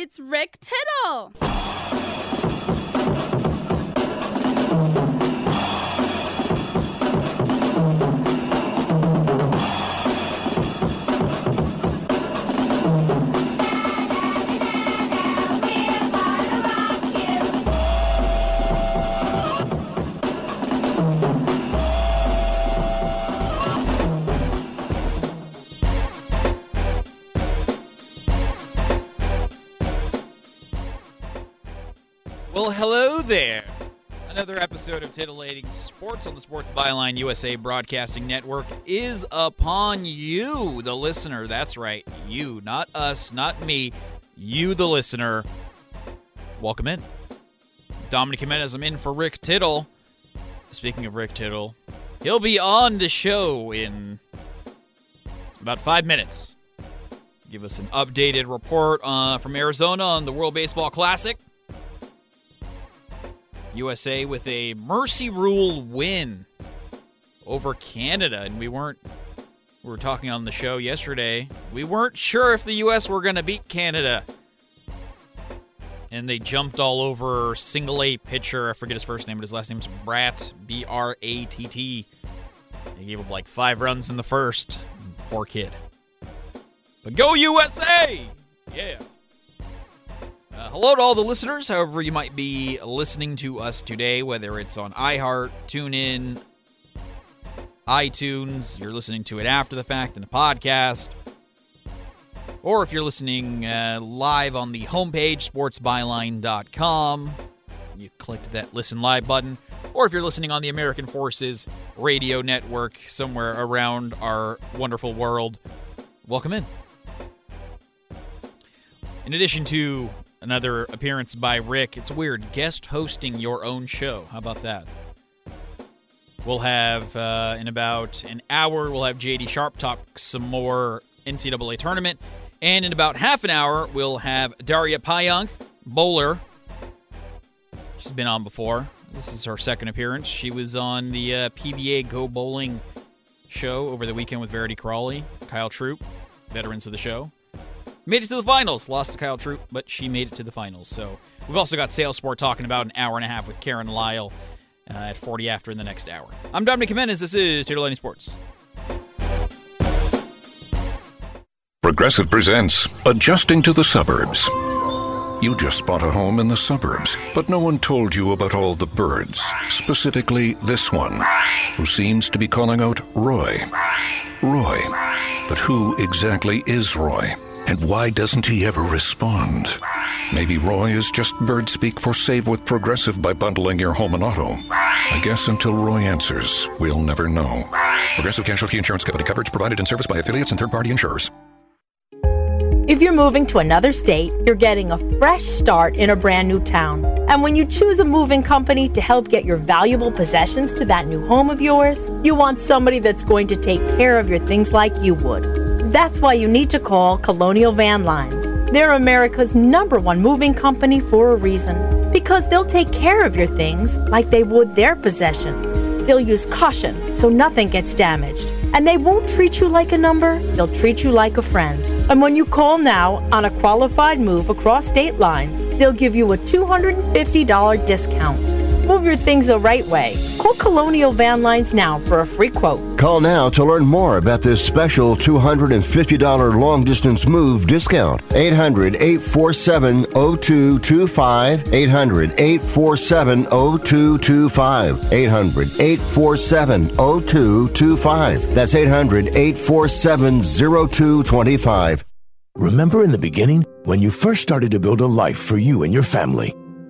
It's Rick Tittle. Well, hello there. Another episode of Titillating Sports on the Sports Byline USA Broadcasting Network is upon you, the listener. That's right, you, not us, not me, you, the listener. Welcome in. Dominic Jimenez, I'm in for Rick Tittle. Speaking of Rick Tittle, he'll be on the show in about five minutes. Give us an updated report uh, from Arizona on the World Baseball Classic. USA with a mercy rule win over Canada, and we weren't. We were talking on the show yesterday. We weren't sure if the U.S. were going to beat Canada, and they jumped all over single A pitcher. I forget his first name, but his last name's Bratt. B R A T T. They gave up like five runs in the first. Poor kid. But go USA! Yeah. Uh, hello to all the listeners, however you might be listening to us today, whether it's on iHeart, TuneIn, iTunes, you're listening to it after the fact in a podcast, or if you're listening uh, live on the homepage, sportsbyline.com, you clicked that listen live button, or if you're listening on the American Forces Radio Network somewhere around our wonderful world, welcome in. In addition to another appearance by Rick. It's weird, guest hosting your own show. How about that? We'll have uh, in about an hour. We'll have JD Sharp talk some more NCAA tournament, and in about half an hour, we'll have Daria Pajak, bowler. She's been on before. This is her second appearance. She was on the uh, PBA Go Bowling show over the weekend with Verity Crawley, Kyle Troup, veterans of the show. Made it to the finals. Lost to Kyle Troup, but she made it to the finals. So we've also got Sales Sport talking about an hour and a half with Karen Lyle uh, at 40 after in the next hour. I'm Dominic Jimenez. This is Titillating Sports. Progressive presents Adjusting to the Suburbs. You just bought a home in the suburbs, but no one told you about all the birds, specifically this one, who seems to be calling out Roy. Roy. But who exactly is Roy? And why doesn't he ever respond? Maybe Roy is just bird speak for save with Progressive by bundling your home and auto. I guess until Roy answers, we'll never know. Progressive Casualty Insurance Company coverage provided in service by affiliates and third party insurers. If you're moving to another state, you're getting a fresh start in a brand new town. And when you choose a moving company to help get your valuable possessions to that new home of yours, you want somebody that's going to take care of your things like you would. That's why you need to call Colonial Van Lines. They're America's number one moving company for a reason. Because they'll take care of your things like they would their possessions. They'll use caution so nothing gets damaged. And they won't treat you like a number, they'll treat you like a friend. And when you call now on a qualified move across state lines, they'll give you a $250 discount. Move your things the right way. Call Colonial Van Lines now for a free quote. Call now to learn more about this special $250 long distance move discount. 800 847 0225. 800 847 0225. 800 847 0225. That's 800 847 0225. Remember in the beginning, when you first started to build a life for you and your family,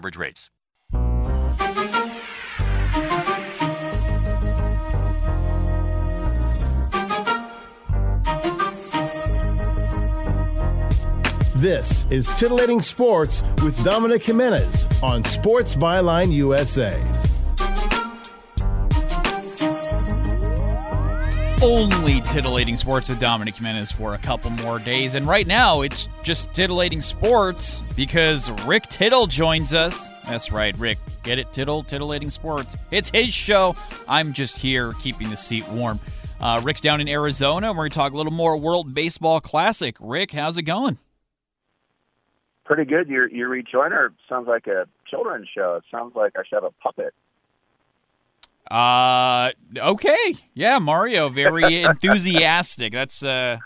average rates. This is Titillating Sports with Dominic Jimenez on Sports Byline USA. Only titillating sports with Dominic Jimenez for a couple more days. And right now, it's just titillating sports because Rick Tittle joins us. That's right, Rick. Get it, Tittle, titillating sports. It's his show. I'm just here keeping the seat warm. Uh, Rick's down in Arizona. We're going to talk a little more World Baseball Classic. Rick, how's it going? pretty good. Your your rejoiner sounds like a children's show. It sounds like I should have a puppet. Uh, okay, yeah, Mario, very enthusiastic. That's uh,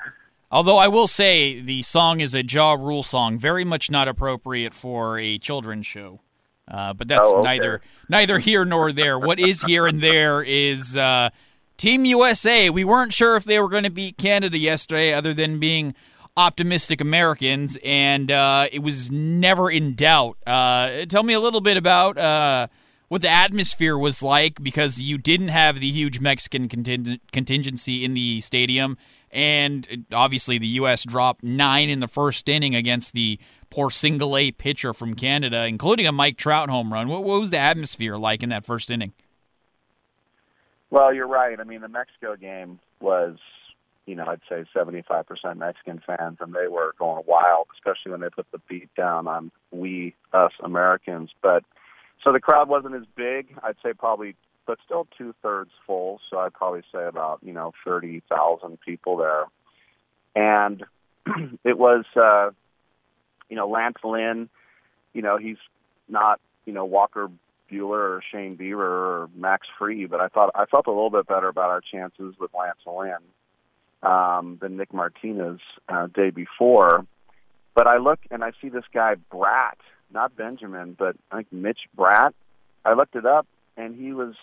although I will say the song is a Ja Rule song, very much not appropriate for a children's show. Uh, but that's Oh, okay. neither neither here nor there. What is here and there is uh, Team USA. We weren't sure if they were going to beat Canada yesterday, other than being optimistic Americans, and uh, it was never in doubt. Uh, tell me a little bit about uh, what the atmosphere was like because you didn't have the huge Mexican conting- contingency in the stadium, and obviously the U.S. dropped nine in the first inning against the poor single A pitcher from Canada, including a Mike Trout home run. What, what was the atmosphere like in that first inning? Well, you're right. I mean, the Mexico game was, you know, I'd say 75% Mexican fans, and they were going wild, especially when they put the beat down on we, us Americans. But so the crowd wasn't as big. I'd say probably, but still two thirds full. So I'd probably say about, you know, 30,000 people there. And it was, uh, you know, Lance Lynn, you know, he's not, you know, Walker Buehler or Shane Bieber or Max Fried, but I thought I felt a little bit better about our chances with Lance Lynn um, than Nick Martinez uh, day before. But I look and I see this guy Bratt, not Benjamin, but I think Mitch Bratt. I looked it up, and he was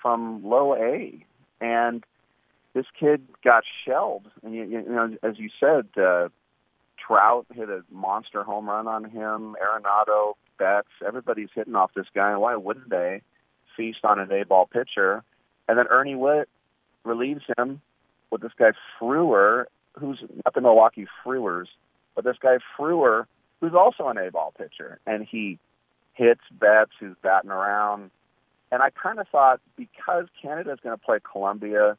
from Low A, and this kid got shelled. And you, you know, as you said, uh, Trout hit a monster home run on him. Arenado, Betts, everybody's hitting off this guy. Why wouldn't they feast on an A-ball pitcher? And then Ernie Whitt relieves him with this guy Frewer, who's not the Milwaukee Frewers, but this guy Frewer, who's also an A-ball pitcher, and he hits Betts, who's batting around. And I kind of thought because Canada's going to play Colombia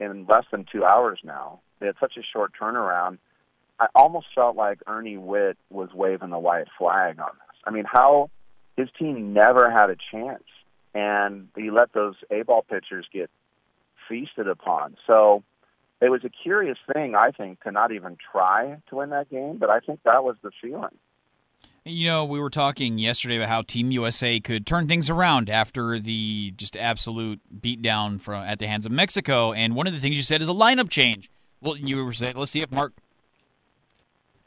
in less than two hours now, they had such a short turnaround. I almost felt like Ernie Whitt was waving the white flag on this. I mean, how his team never had a chance, and he let those A ball pitchers get feasted upon. So it was a curious thing, I think, to not even try to win that game, but I think that was the feeling. You know, we were talking yesterday about how Team USA could turn things around after the just absolute beatdown from at the hands of Mexico, and one of the things you said is a lineup change. Well, you were saying, let's see if Mark,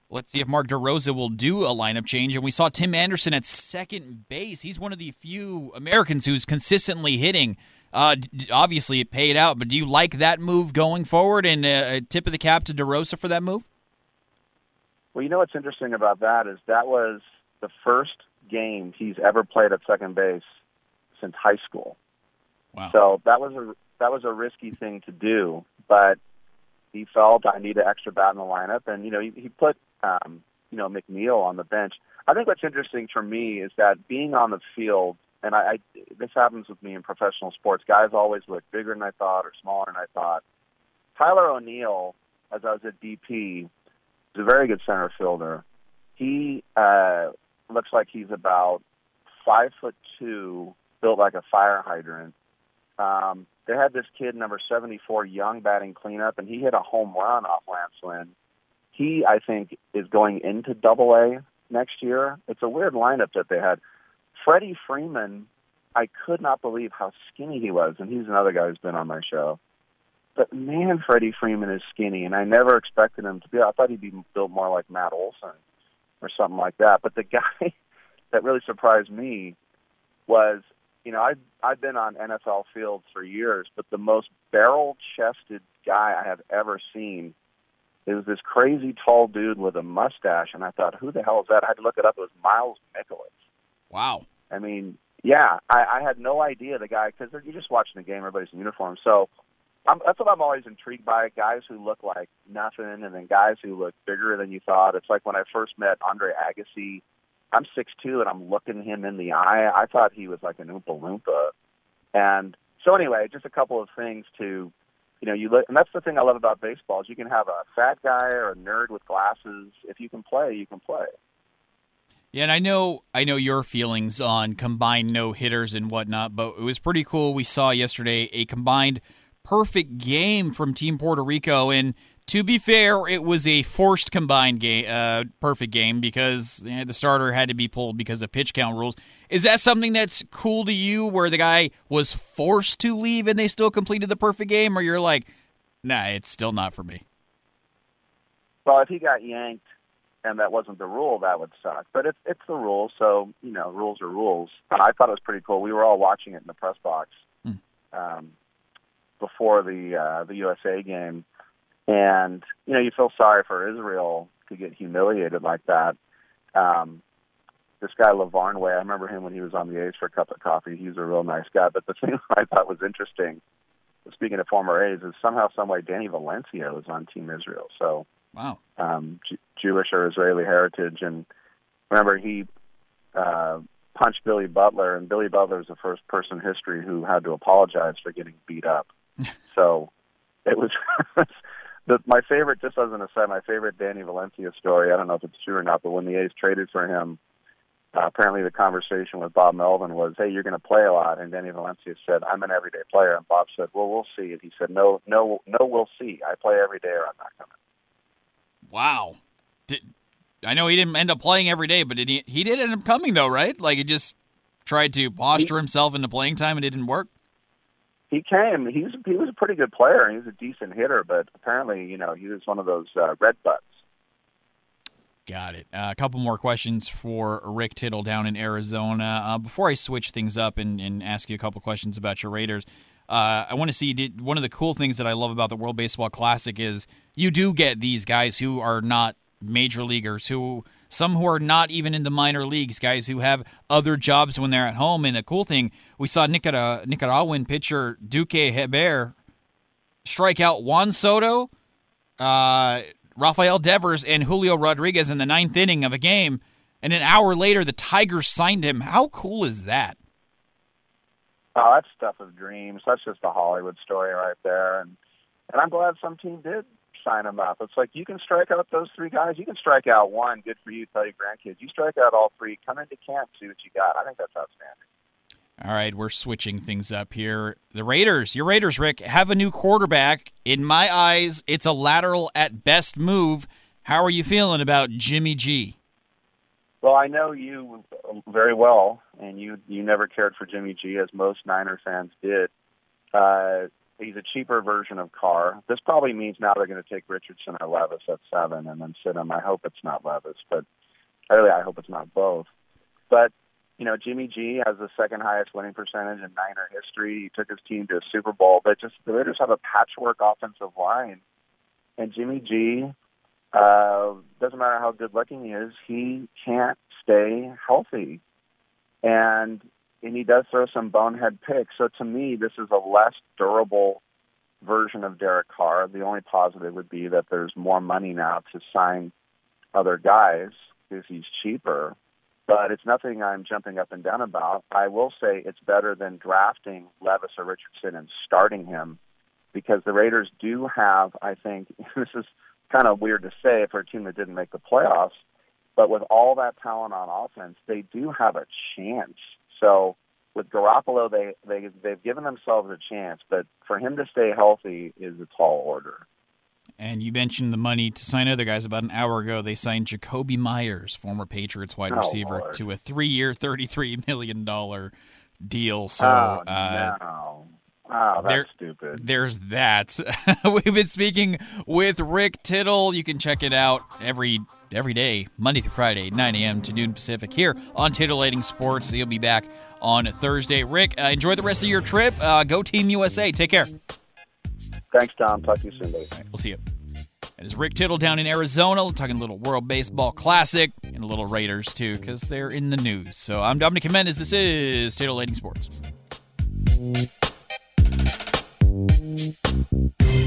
let's see if Mark DeRosa will do a lineup change, and we saw Tim Anderson at second base. He's one of the few Americans who's consistently hitting. Uh, d- obviously, it paid out, but do you like that move going forward? And uh, a tip of the cap to DeRosa for that move. Well, you know what's interesting about that is that was the first game he's ever played at second base since high school. Wow. So that was a that was a risky thing to do, but he felt I need an extra bat in the lineup, and you know he, he put um, you know McNeil on the bench. I think what's interesting for me is that being on the field, and I, I this happens with me in professional sports. Guys always look bigger than I thought or smaller than I thought. Tyler O'Neill, as I was at DP, He's a very good center fielder. He uh, looks like he's about five foot two, built like a fire hydrant. Um, they had this kid, number 74, young batting cleanup, and he hit a home run off Lance Lynn. He, I think, is going into Double A next year. It's a weird lineup that they had. Freddie Freeman, I could not believe how skinny he was, and he's another guy who's been on my show. But man, Freddie Freeman is skinny, and I never expected him to be. I thought he'd be built more like Matt Olson or something like that. But the guy that really surprised me was, you know, I've I've been on NFL fields for years, but the most barrel-chested guy I have ever seen is this crazy tall dude with a mustache, and I thought, who the hell is that? I had to look it up. It was Miles Mikolas. Wow. I mean, yeah, I, I had no idea the guy because you're just watching the game. Everybody's in uniform, so I'm, that's what I'm always intrigued by. Guys who look like nothing, and then guys who look bigger than you thought. It's like when I first met Andre Agassi. I'm six two, and I'm looking him in the eye. I thought he was like an oompa loompa. And so anyway, just a couple of things to, you know, you look, and that's the thing I love about baseball is you can have a fat guy or a nerd with glasses. If you can play, you can play. Yeah, and I know I know your feelings on combined no hitters and whatnot, but it was pretty cool. We saw yesterday a combined perfect game from Team Puerto Rico. And to be fair, it was a forced combined game, uh, perfect game because you know, the starter had to be pulled because of pitch count rules. Is that something that's cool to you, where the guy was forced to leave and they still completed the perfect game, or you're like, nah, it's still not for me? Well, if he got yanked and that wasn't the rule, that would suck. But it's it's the rule, so you know, rules are rules. I thought it was pretty cool. We were all watching it in the press box. Hmm. Um, before the uh, the USA game, and you know you feel sorry for Israel to get humiliated like that. Um, this guy Lavarnway, I remember him when he was on the A's for a cup of coffee. He's a real nice guy. But the thing I thought was interesting, speaking of former A's, is somehow, some way, Danny Valencia was on Team Israel. So wow, um, J- Jewish or Israeli heritage, and remember he uh, punched Billy Butler, and Billy Butler was the first person in history who had to apologize for getting beat up so it was the, my favorite. Just as an aside, my favorite Danny Valencia story. I don't know if it's true or not, but when the A's traded for him, uh, apparently the conversation with Bob Melvin was, "Hey, you're going to play a lot," and Danny Valencia said, "I'm an everyday player," and Bob said, "Well, we'll see." And he said, "No, no, no, we'll see. I play every day, or I'm not coming." Wow. Did, I know he didn't end up playing every day, but did he? He did end up coming though, right? Like he just tried to posture himself into playing time and it didn't work he came. He's he was a pretty good player. He was a decent hitter, but apparently, you know, he was one of those uh, red butts. Got it. Uh, a couple more questions for Rick Tittle down in Arizona. Uh, before I switch things up and, and, ask you a couple questions about your Raiders, uh, I want to see did, one of the cool things that I love about the World Baseball Classic is you do get these guys who are not major leaguers who some who are not even in the minor leagues, guys who have other jobs when they're at home. And a cool thing, we saw Nicara- Nicaraguan pitcher Duque Hebbert strike out Juan Soto, uh, Rafael Devers, and Julio Rodriguez in the ninth inning of a game. And an hour later, the Tigers signed him. How cool is that? Oh, that's stuff of dreams. That's just a Hollywood story right there. And and I'm glad some team did sign him up. It's like you can strike out those three guys. You can strike out one. Good for you. Tell your grandkids. You strike out all three. Come into camp, see what you got. I think that's outstanding. All right, we're switching things up here. The Raiders, your Raiders, Rick, have a new quarterback. In my eyes, it's a lateral at best move. How are you feeling about Jimmy G? Well, I know you very well, and you you never cared for Jimmy G as most Niner fans did. Uh, he's a cheaper version of Carr. This probably means now they're going to take Richardson or Levis at seven and then sit him. I hope it's not Levis, but really I hope it's not both. But you know, Jimmy G has the second highest winning percentage in Niner history. He took his team to a Super Bowl, but just the Raiders have a patchwork offensive line, and Jimmy G uh, doesn't matter how good looking he is, he can't stay healthy, and and he does throw some bonehead picks. So to me, this is a less durable version of Derek Carr. The only positive would be that there's more money now to sign other guys because he's cheaper but it's nothing I'm jumping up and down about. I will say it's better than drafting Levis or Richardson and starting him because the Raiders do have, I think, this is kind of weird to say for a team that didn't make the playoffs, but with all that talent on offense, they do have a chance. So with Garoppolo, they they they've given themselves a chance, but for him to stay healthy is a tall order. And you mentioned the money to sign other guys about an hour ago. They signed Jakobi Meyers, former Patriots wide oh, receiver, Lord. to a three-year, thirty-three million dollar deal. So, oh, uh, no. Oh, that's there, stupid. There's that. We've been speaking with Rick Tittle. You can check it out every every day, Monday through Friday, 9 a.m. to noon Pacific, here on Titillating Sports. He'll be back on Thursday. Rick, uh, enjoy the rest of your trip. Uh, go Team USA. Take care. Thanks, Tom. Talk to you soon, buddy. Right, we'll see you. It is Rick Tittle down in Arizona. We're talking a little World Baseball Classic and a little Raiders, too, because they're in the news. So I'm Dominic Jimenez. This is Titillating Sports. Bye.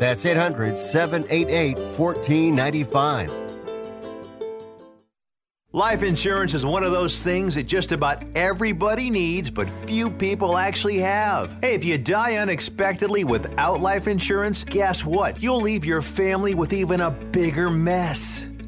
That's 800 788 1495. Life insurance is one of those things that just about everybody needs, but few people actually have. Hey, if you die unexpectedly without life insurance, guess what? You'll leave your family with even a bigger mess.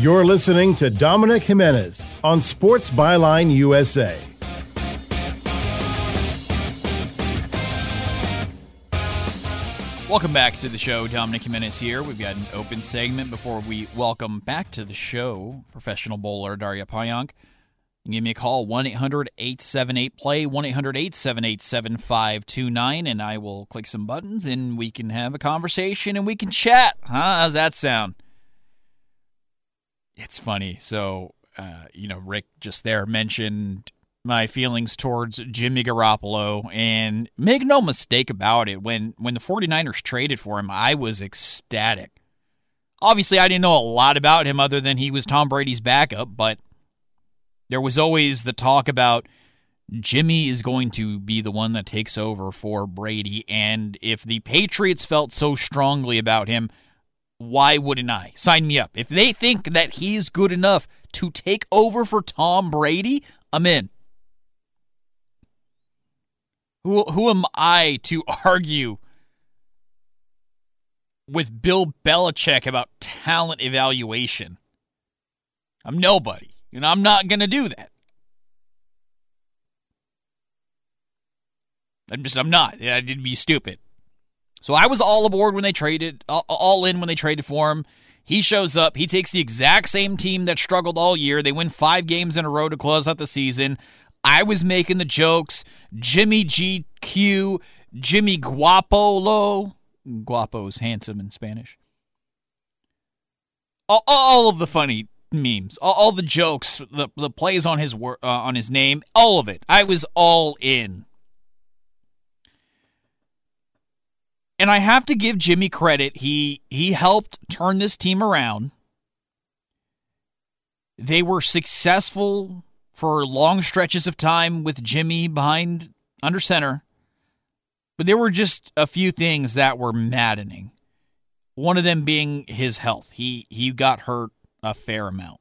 You're listening to Dominic Jimenez on Sports Byline USA. Welcome back to the show. Dominic Jimenez here. We've got an open segment before we welcome back to the show professional bowler Daria Pajak. Give me a call, 1 800 878 play, 1 800 878 7529, and I will click some buttons and we can have a conversation and we can chat. Huh? How's that sound? It's funny. So, uh, you know, Rick just there mentioned my feelings towards Jimmy Garoppolo and make no mistake about it when when the 49ers traded for him I was ecstatic. Obviously I didn't know a lot about him other than he was Tom Brady's backup, but there was always the talk about Jimmy is going to be the one that takes over for Brady and if the Patriots felt so strongly about him, why wouldn't I? Sign me up. If they think that he's good enough to take over for Tom Brady, I'm in. Who who am I to argue with Bill Belichick about talent evaluation? I'm nobody. Know, I'm not going to do that. I'm just I'm not. I did be stupid. So I was all aboard when they traded, all in when they traded for him. He shows up. He takes the exact same team that struggled all year. They win five games in a row to close out the season. I was making the jokes. Jimmy GQ, Jimmy Guapolo. Guapo's handsome in Spanish. All, of the funny memes, all, the jokes, the, the plays on his uh, on his name, all of it. I was all in. And I have to give Jimmy credit. He he helped turn this team around. They were successful for long stretches of time with Jimmy behind under center. But there were just a few things that were maddening. One of them being his health. He he got hurt a fair amount.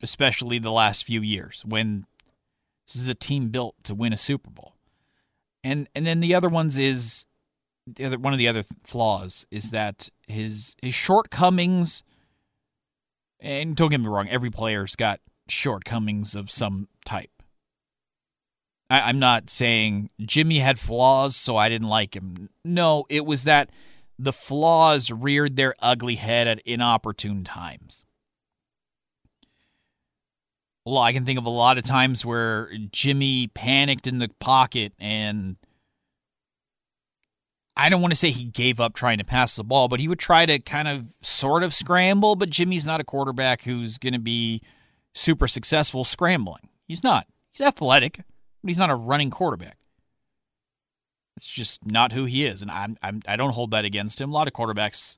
Especially the last few years when this is a team built to win a Super Bowl. And and then the other ones is other one of the other flaws is that his his shortcomings and don't get me wrong, every player's got shortcomings of some type. I, am not saying Jimmy had flaws, so I didn't like him. No, it was that the flaws reared their ugly head at inopportune times. Well, I can think of a lot of times where Jimmy panicked in the pocket and I don't want to say he gave up trying to pass the ball, but he would try to kind of sort of scramble. But Jimmy's not a quarterback who's going to be super successful scrambling. He's not. He's athletic, but he's not a running quarterback. It's just not who he is, and I'm, I'm I don't hold that against him. A lot of quarterbacks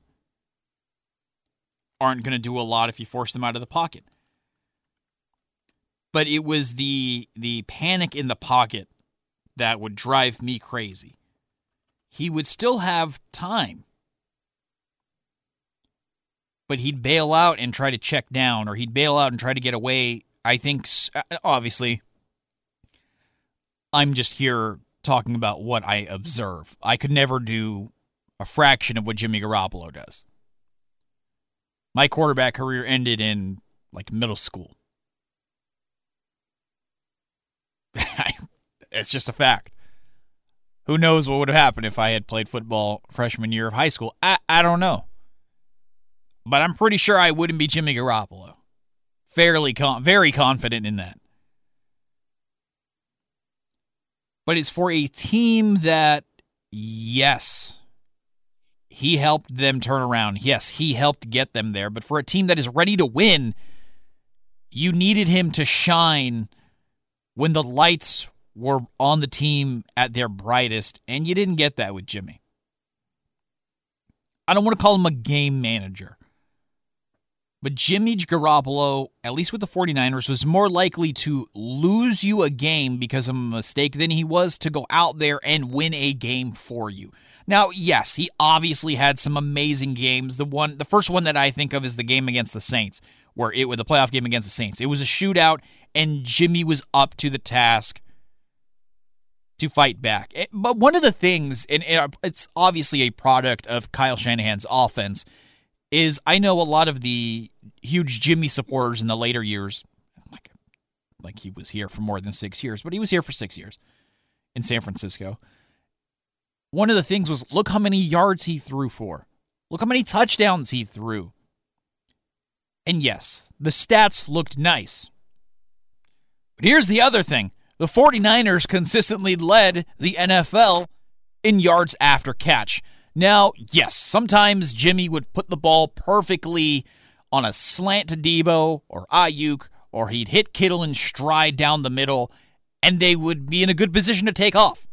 aren't going to do a lot if you force them out of the pocket. But it was the the panic in the pocket that would drive me crazy. He would still have time but he'd bail out and try to check down, or he'd bail out and try to get away. I think, uh, obviously, I'm just here talking about what I observe. I could never do a fraction of what Jimmy Garoppolo does. My quarterback career ended in like middle school. it's just a fact. Who knows what would have happened if I had played football freshman year of high school? I, I don't know. but I'm pretty sure I wouldn't be Jimmy Garoppolo. Fairly con- very confident in that. But it's for a team that yes, he helped them turn around. Yes, he helped get them there, but for a team that is ready to win, you needed him to shine when the lights were on the team at their brightest, and you didn't get that with Jimmy. I don't want to call him a game manager. But Jimmy Garoppolo, at least with the 49ers, was more likely to lose you a game because of a mistake than he was to go out there and win a game for you. Now, yes, he obviously had some amazing games. The one the first one that I think of is the game against the Saints, where it was the playoff game against the Saints. It was a shootout and Jimmy was up to the task to fight back. Eh, but one of the things, and it's obviously a product of Kyle Shanahan's offense, is I know a lot of the huge Jimmy supporters in the later years, like, like he was here for more than six years, but he was here for six years in San Francisco. One of the things was look how many yards he threw for. Look how many touchdowns he threw. And yes, the stats looked nice. But here's the other thing the 49ers consistently led the NFL in yards after catch. Now, yes, sometimes Jimmy would put the ball perfectly on a slant to Deebo or Aiyuk, or he'd hit Kittle in stride down the middle, and they would be in a good position to take off.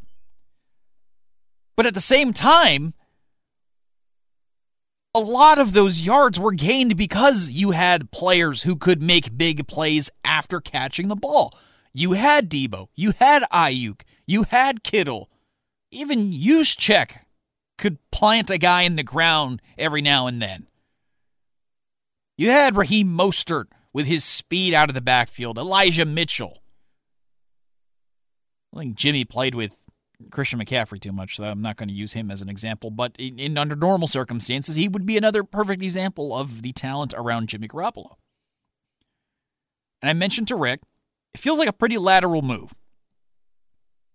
But at the same time, a lot of those yards were gained because you had players who could make big plays after catching the ball. You had Deebo. You had Aiyuk. You had Kittle. Even Juszczyk could plant a guy in the ground every now and then. You had Raheem Mostert with his speed out of the backfield. Elijah Mitchell. I think Jimmy played with Christian McCaffrey too much, so I'm not going to use him as an example. But in, in, under normal circumstances, he would be another perfect example of the talent around Jimmy Garoppolo. And I mentioned to Rick it feels like a pretty lateral move.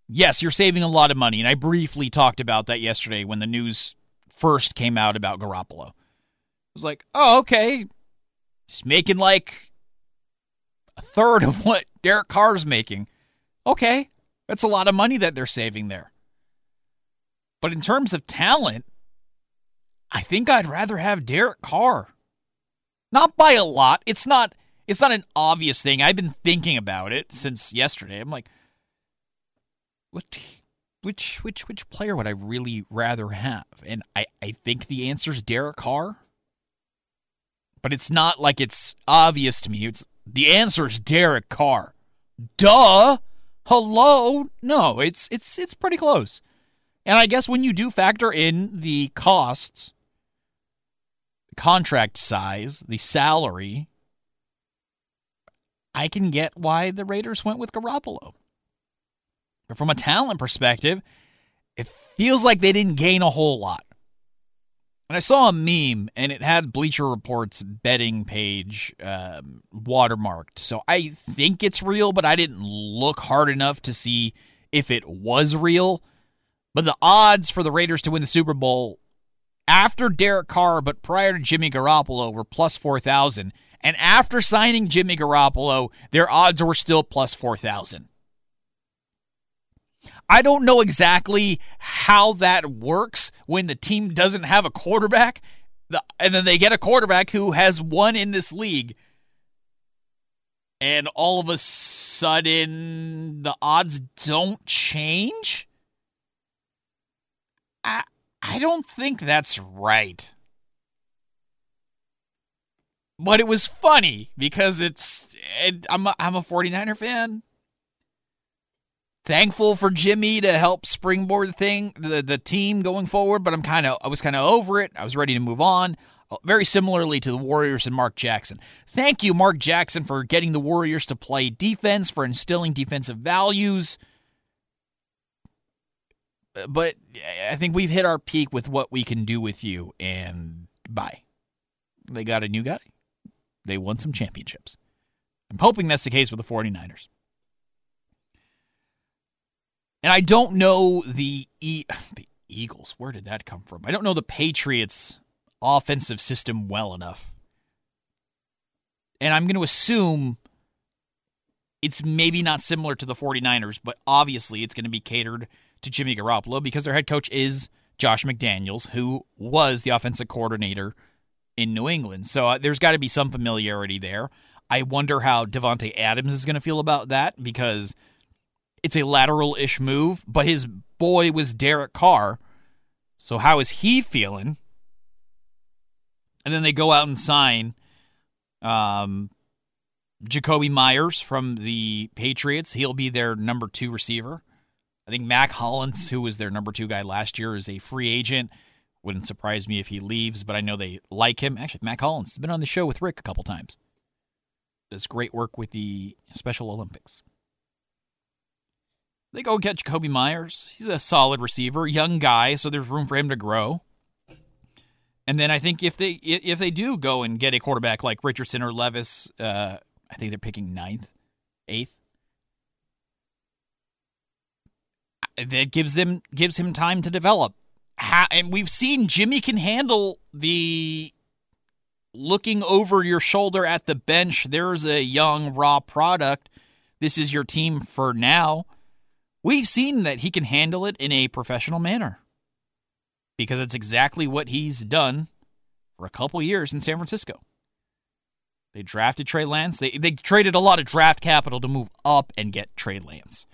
Yes, you're saving a lot of money, and I briefly talked about that yesterday when the news first came out about Garoppolo. I was like, oh, okay. He's making like a third of what Derek Carr's making. Okay, that's a lot of money that they're saving there. But in terms of talent, I think I'd rather have Derek Carr. Not by a lot. It's not it's not an obvious thing. I've been thinking about it since yesterday. I'm like, what? Which which which player would I really rather have? And I I think the answer is Derek Carr. But it's not like it's obvious to me. It's the answer is Derek Carr. Duh. Hello. No, it's it's it's pretty close. And I guess when you do factor in the costs, the contract size, the salary, I can get why the Raiders went with Garoppolo. But from a talent perspective, it feels like they didn't gain a whole lot. And I saw a meme, and it had Bleacher Report's betting page um, watermarked. So I think it's real, but I didn't look hard enough to see if it was real. But the odds for the Raiders to win the Super Bowl after Derek Carr, but prior to Jimmy Garoppolo, were plus 4,000. And after signing Jimmy Garoppolo, their odds were still plus 4,000. I don't know exactly how that works when the team doesn't have a quarterback, and then they get a quarterback who has won in this league. And all of a sudden, the odds don't change? I, I don't think that's right but it was funny because it's it, I'm a, I'm a 49er fan. Thankful for Jimmy to help springboard the thing the the team going forward, but I'm kind of I was kind of over it. I was ready to move on. Very similarly to the Warriors and Mark Jackson. Thank you, Mark Jackson, for getting the Warriors to play defense, for instilling defensive values. But I think we've hit our peak with what we can do with you, and bye. They got a new guy. They won some championships. I'm hoping that's the case with the 49ers. And I don't know the e- the Eagles. Where did that come from? I don't know the Patriots offensive system well enough. And I'm going to assume it's maybe not similar to the 49ers, but obviously it's going to be catered to Jimmy Garoppolo because their head coach is Josh McDaniels, who was the offensive coordinator in New England. So uh, there's got to be some familiarity there. I wonder how Davante Adams is going to feel about that because it's a lateral-ish move, but his boy was Derek Carr. So how is he feeling? And then they go out and sign um, Jakobi Meyers from the Patriots. He'll be their number two receiver. I think Mack Hollins, who was their number two guy last year, is a free agent. Wouldn't surprise me if he leaves, but I know they like him. Actually, Mack Hollins has been on the show with Rick a couple times. Does great work with the Special Olympics. They go get Jakobi Meyers. He's a solid receiver, young guy, so there's room for him to grow. And then I think if they if they do go and get a quarterback like Richardson or Levis, uh, I think they're picking ninth, eighth. That gives them gives him time to develop. And we've seen Jimmy can handle the looking over your shoulder at the bench. There's a young raw product. This is your team for now. We've seen that he can handle it in a professional manner because it's exactly what he's done for a couple years in San Francisco. They drafted Trey Lance. They they traded a lot of draft capital to move up and get Trey Lance.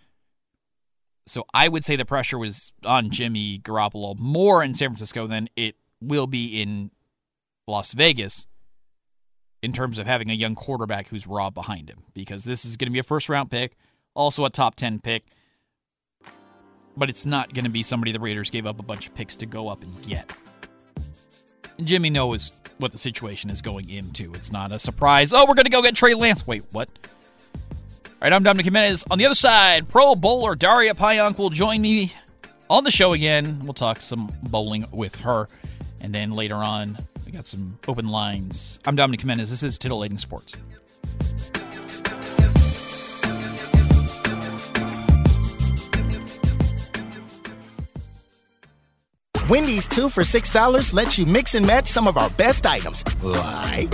So I would say the pressure was on Jimmy Garoppolo more in San Francisco than it will be in Las Vegas in terms of having a young quarterback who's raw behind him because this is going to be a first round pick, also a top 10 pick. But it's not going to be somebody the Raiders gave up a bunch of picks to go up and get. Jimmy knows what the situation is going into. It's not a surprise. Oh, we're going to go get Trey Lance. Wait, what? Right, I'm Dominic Jimenez. On the other side, Pro Bowler Daria Pajak will join me on the show again. We'll talk some bowling with her. And then later on, we got some open lines. I'm Dominic Jimenez. This is Titillating Sports. Wendy's two for $6 lets you mix and match some of our best items, like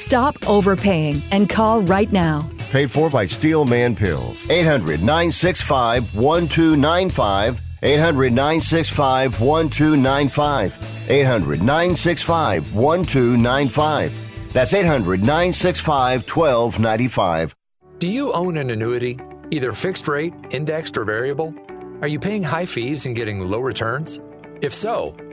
Stop overpaying and call right now. Paid for by Steelman Pills. 800 965 1295. 800 965 1295. 800 965 1295. That's 800 965 1295. Do you own an annuity, either fixed rate, indexed, or variable? Are you paying high fees and getting low returns? If so,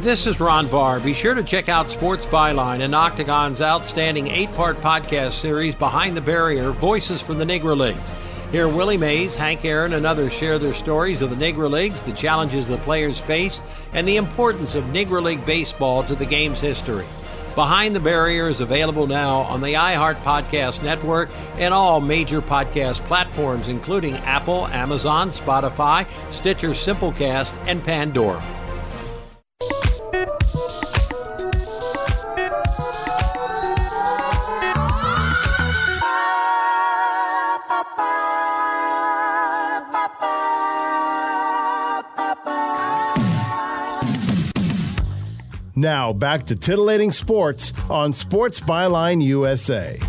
This is Ron Barr. Be sure to check out Sports Byline and Octagon's outstanding eight part podcast series, Behind the Barrier Voices from the Negro Leagues. Here, Willie Mays, Hank Aaron, and others share their stories of the Negro Leagues, the challenges the players faced, and the importance of Negro League baseball to the game's history. Behind the Barrier is available now on the iHeart Podcast Network and all major podcast platforms, including Apple, Amazon, Spotify, Stitcher Simplecast, and Pandora. Now back to titillating sports on Sports Byline USA.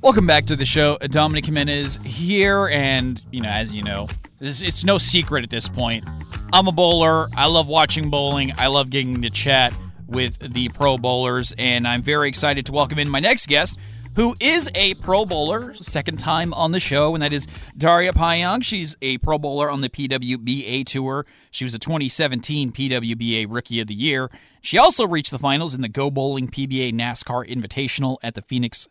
Welcome back to the show. Dominic Jimenez here, and you know, as you know, it's, it's no secret at this point. I'm a bowler. I love watching bowling. I love getting to chat with the pro bowlers, and I'm very excited to welcome in my next guest, who is a Pro Bowler, second time on the show, and that is Daria Pajak. She's a Pro Bowler on the PWBA Tour. She was a 2017 PWBA Rookie of the Year. She also reached the finals in the Go Bowling PBA NASCAR Invitational at the Phoenix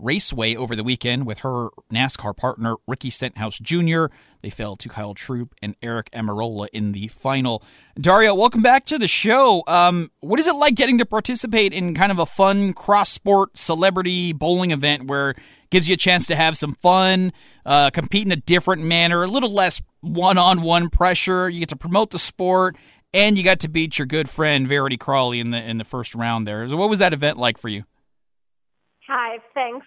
Raceway over the weekend with her NASCAR partner, Ricky Stenhouse Jr. They fell to Kyle Troup and Aric Almirola in the final. Daria, welcome back to the show. Um, what is it like getting to participate in kind of a fun cross sport celebrity bowling event where it gives you a chance to have some fun, uh, compete in a different manner, a little less one on one pressure? You get to promote the sport. And you got to beat your good friend Verity Crawley in the in the first round there. So what was that event like for you? Hi, thanks.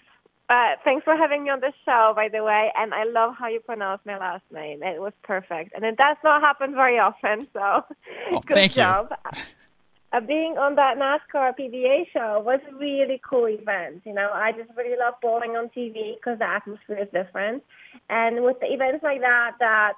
Uh, thanks for having me on the show, by the way. And I love how you pronounce my last name. It was perfect, and it does not happen very often. So, oh, good thank job. Uh, being on that NASCAR PBA show was a really cool event. You know, I just really love bowling on TV because the atmosphere is different. And with the events like that, that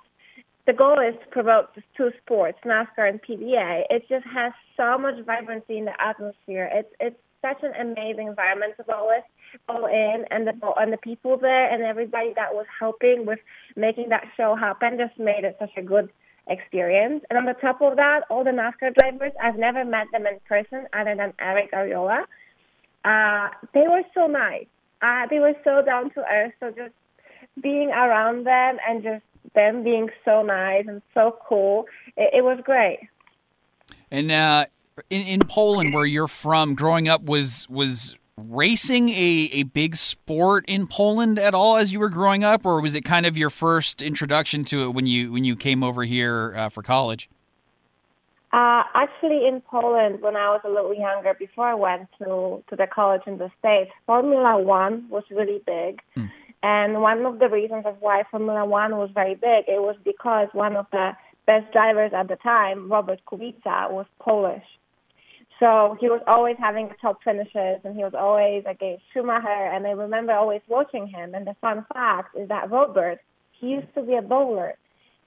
the goal is to promote the two sports, NASCAR and PBA. It just has so much vibrancy in the atmosphere. It's it's such an amazing environment to bowl with, bowl in, and the and the people there and everybody that was helping with making that show happen just made it such a good experience. And on the top of that, all the NASCAR drivers, I've never met them in person other than Aric Almirola. Uh, they were so nice. Uh, they were so down to earth. So just being around them and just them being so nice and so cool, it, it was great. And uh, in, in Poland, where you're from, growing up, was was racing a, a big sport in Poland at all as you were growing up, or was it kind of your first introduction to it when you when you came over here uh, for college? Uh, actually, in Poland, when I was a little younger, before I went to to the college in the states, Formula One was really big. Mm. And one of the reasons of why Formula One was very big, it was because one of the best drivers at the time, Robert Kubica, was Polish. So he was always having top finishes, and he was always against Schumacher. And I remember always watching him. And the fun fact is that Robert, he used to be a bowler.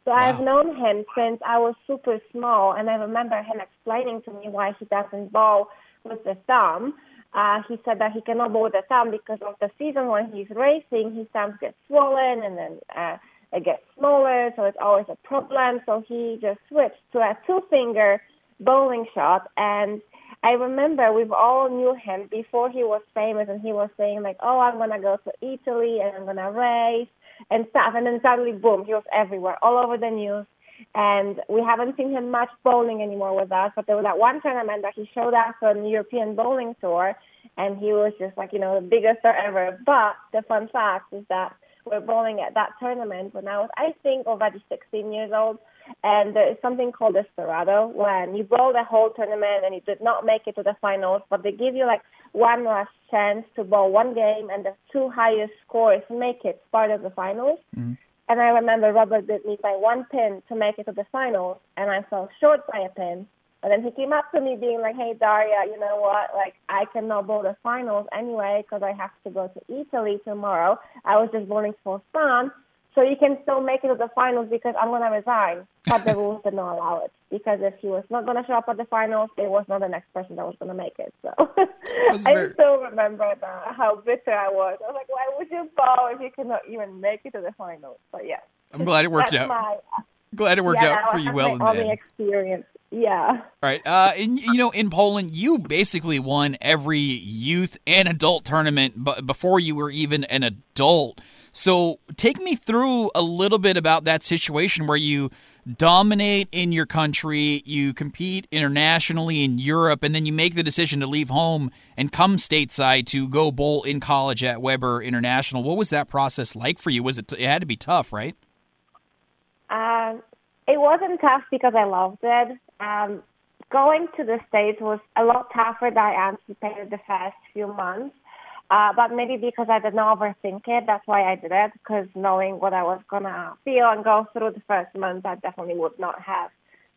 So wow. I've known him since I was super small, and I remember him explaining to me why he doesn't bowl with the thumb. Uh, he said that he cannot bowl with the thumb because of the season when he's racing, his thumbs get swollen and then uh, it gets smaller, so it's always a problem. So he just switched to a two-finger bowling shot, and I remember we've all knew him before he was famous, and he was saying like, "Oh, I'm gonna go to Italy and I'm gonna race and stuff." And then suddenly, boom, he was everywhere, all over the news. And we haven't seen him much bowling anymore with us. But there was that one tournament that he showed up on the European Bowling Tour, and he was just like, you know, the biggest star ever. But the fun fact is that we're bowling at that tournament when I was, I think, already 16 years old and there is something called Desperado when you bowl the whole tournament and you did not make it to the finals, but they give you like one last chance to bowl one game, and the two highest scores make it part of the finals. Mm-hmm. And I remember Robert beat me by one pin to make it to the finals, and I fell short by a pin. And then he came up to me being like, "Hey Daria, you know what? Like I cannot bowl the finals anyway because I have to go to Italy tomorrow. I was just bowling for fun." So you can still make it to the finals because I'm going to resign. But the rules did not allow it. Because if he was not going to show up at the finals, it was not the next person that was going to make it. So I still remember that, how bitter I was. I was like, why would you bow if you cannot even make it to the finals? But yeah. I'm glad it worked out. My, glad it worked yeah, out for you well in the end. experience Yeah. All right. Uh, and you know, in Poland, you basically won every youth and adult tournament b- before you were even an adult. So, take me through a little bit about that situation where you dominate in your country, you compete internationally in Europe, and then you make the decision to leave home and come stateside to go bowl in college at Webber International. What was that process like for you? Was it? It had to be tough, right? Um, it wasn't tough because I loved it. Um, going to the States was a lot tougher than I anticipated the first few months. Uh, but maybe because I did not overthink it, that's why I did it. Because knowing what I was gonna feel and go through the first month, I definitely would not have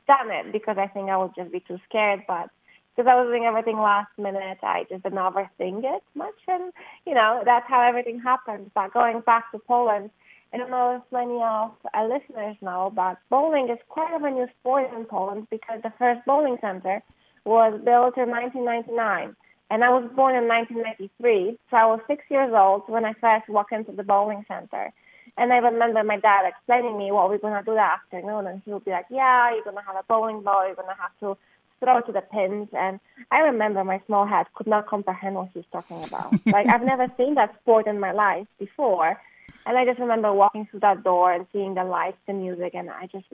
done it because I think I would just be too scared. But because I was doing everything last minute, I just did not overthink it much, and you know that's how everything happened. But going back to Poland, I don't know if many of our listeners know, but bowling is quite of a new sport in Poland because the first bowling center was built in 1999. And I was born in 1993, so I was six years old when I first walked into the bowling center. And I remember my dad explaining me what we're going to do that afternoon. And he would be like, yeah, you're going to have a bowling ball, you're going to have to throw to the pins. And I remember my small head could not comprehend what he was talking about. like, I've never seen that sport in my life before. And I just remember walking through that door and seeing the lights, the music, and I just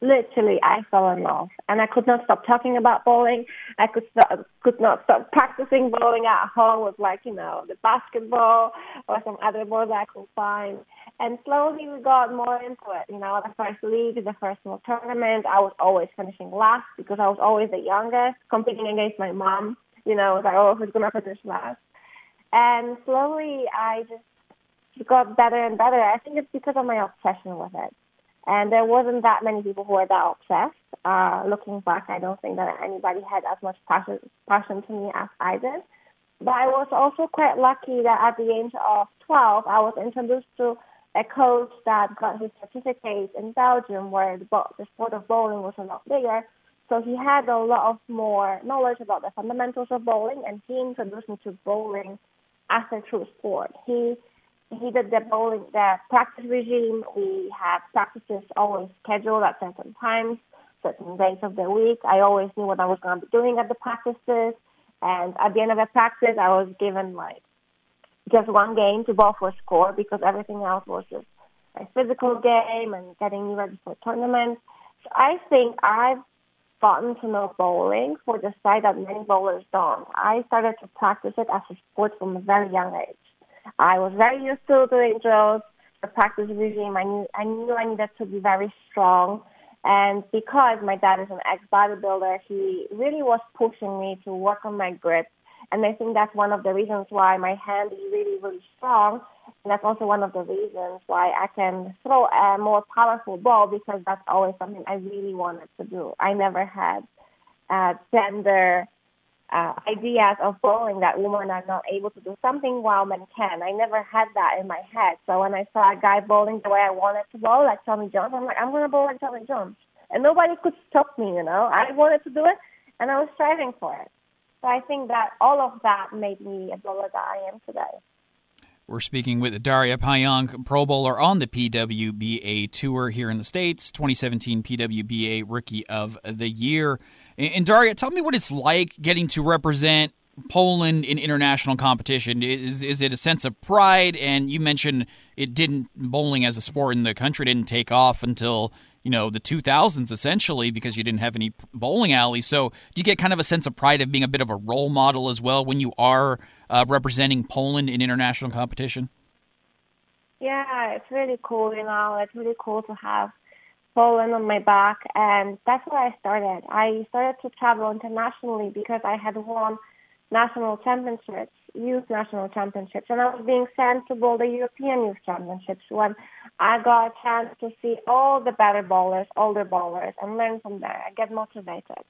literally I fell in love, and I could not stop talking about bowling. I could stop, could not stop practicing bowling at home with like you know the basketball or some other balls I could find. And slowly we got more into it. You know, the first league, the first small tournament, I was always finishing last because I was always the youngest, competing against my mom. You know, was like, oh, who's gonna finish last? And slowly I just got better and better. I think it's because of my obsession with it. And there wasn't that many people who were that obsessed. Uh, looking back, I don't think that anybody had as much passion, passion to me as I did. But I was also quite lucky that at the age of 12, I was introduced to a coach that got his certificate in Belgium, where the, the sport of bowling was a lot bigger. So he had a lot of more knowledge about the fundamentals of bowling, and he introduced me to bowling as a true sport. He he did the bowling the practice regime. We had practices always scheduled at certain times, certain days of the week. I always knew what I was going to be doing at the practices. And at the end of the practice, I was given like just one game to bowl for score because everything else was just a physical game and getting ready for tournaments. So I think I've gotten to know bowling for the side that many bowlers don't. I started to practice it as a sport from a very young age. I was very used to doing drills, the practice regime. I knew I knew I needed to be very strong, and because my dad is an ex bodybuilder, he really was pushing me to work on my grip. And I think that's one of the reasons why my hand is really, really strong. And that's also one of the reasons why I can throw a more powerful ball because that's always something I really wanted to do. I never had uh, gender uh, ideas of bowling that women are not able to do something while men can. I never had that in my head. So when I saw a guy bowling the way I wanted to bowl, like Tommy Jones, I'm like, I'm going to bowl like Tommy Jones. And nobody could stop me, you know. I wanted to do it, and I was striving for it. So I think that all of that made me a bowler that I am today. We're speaking with Daria Pajak, Pro Bowler on the PWBA Tour here in the States, 2017 PWBA Rookie of the Year. And Daria, tell me what it's like getting to represent Poland in international competition. Is is it a sense of pride? And you mentioned it didn't bowling as a sport in the country didn't take off until you know the 2000s essentially because you didn't have any bowling alleys. So do you get kind of a sense of pride of being a bit of a role model as well when you are uh, representing Poland in international competition? Yeah, it's really cool. You know, it's really cool to have Poland on my back, and that's where I started. I started to travel internationally because I had won national championships, youth national championships, and I was being sent to bowl the European Youth Championships when I got a chance to see all the better bowlers, older bowlers, and learn from there. I get motivated.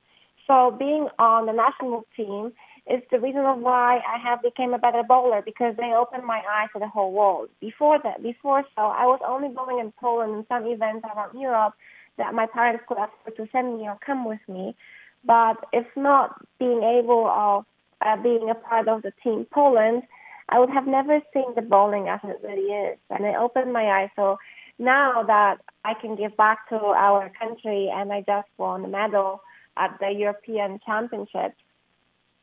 So being on the national team is the reason of why I have became a better bowler because they opened my eyes to the whole world. Before that, before so, I was only bowling in Poland and some events around Europe that my parents could afford to send me or come with me. But if not being able of uh, being a part of the team Poland, I would have never seen the bowling as it really is, and it opened my eyes. So now that I can give back to our country, and I just won a medal at the European Championships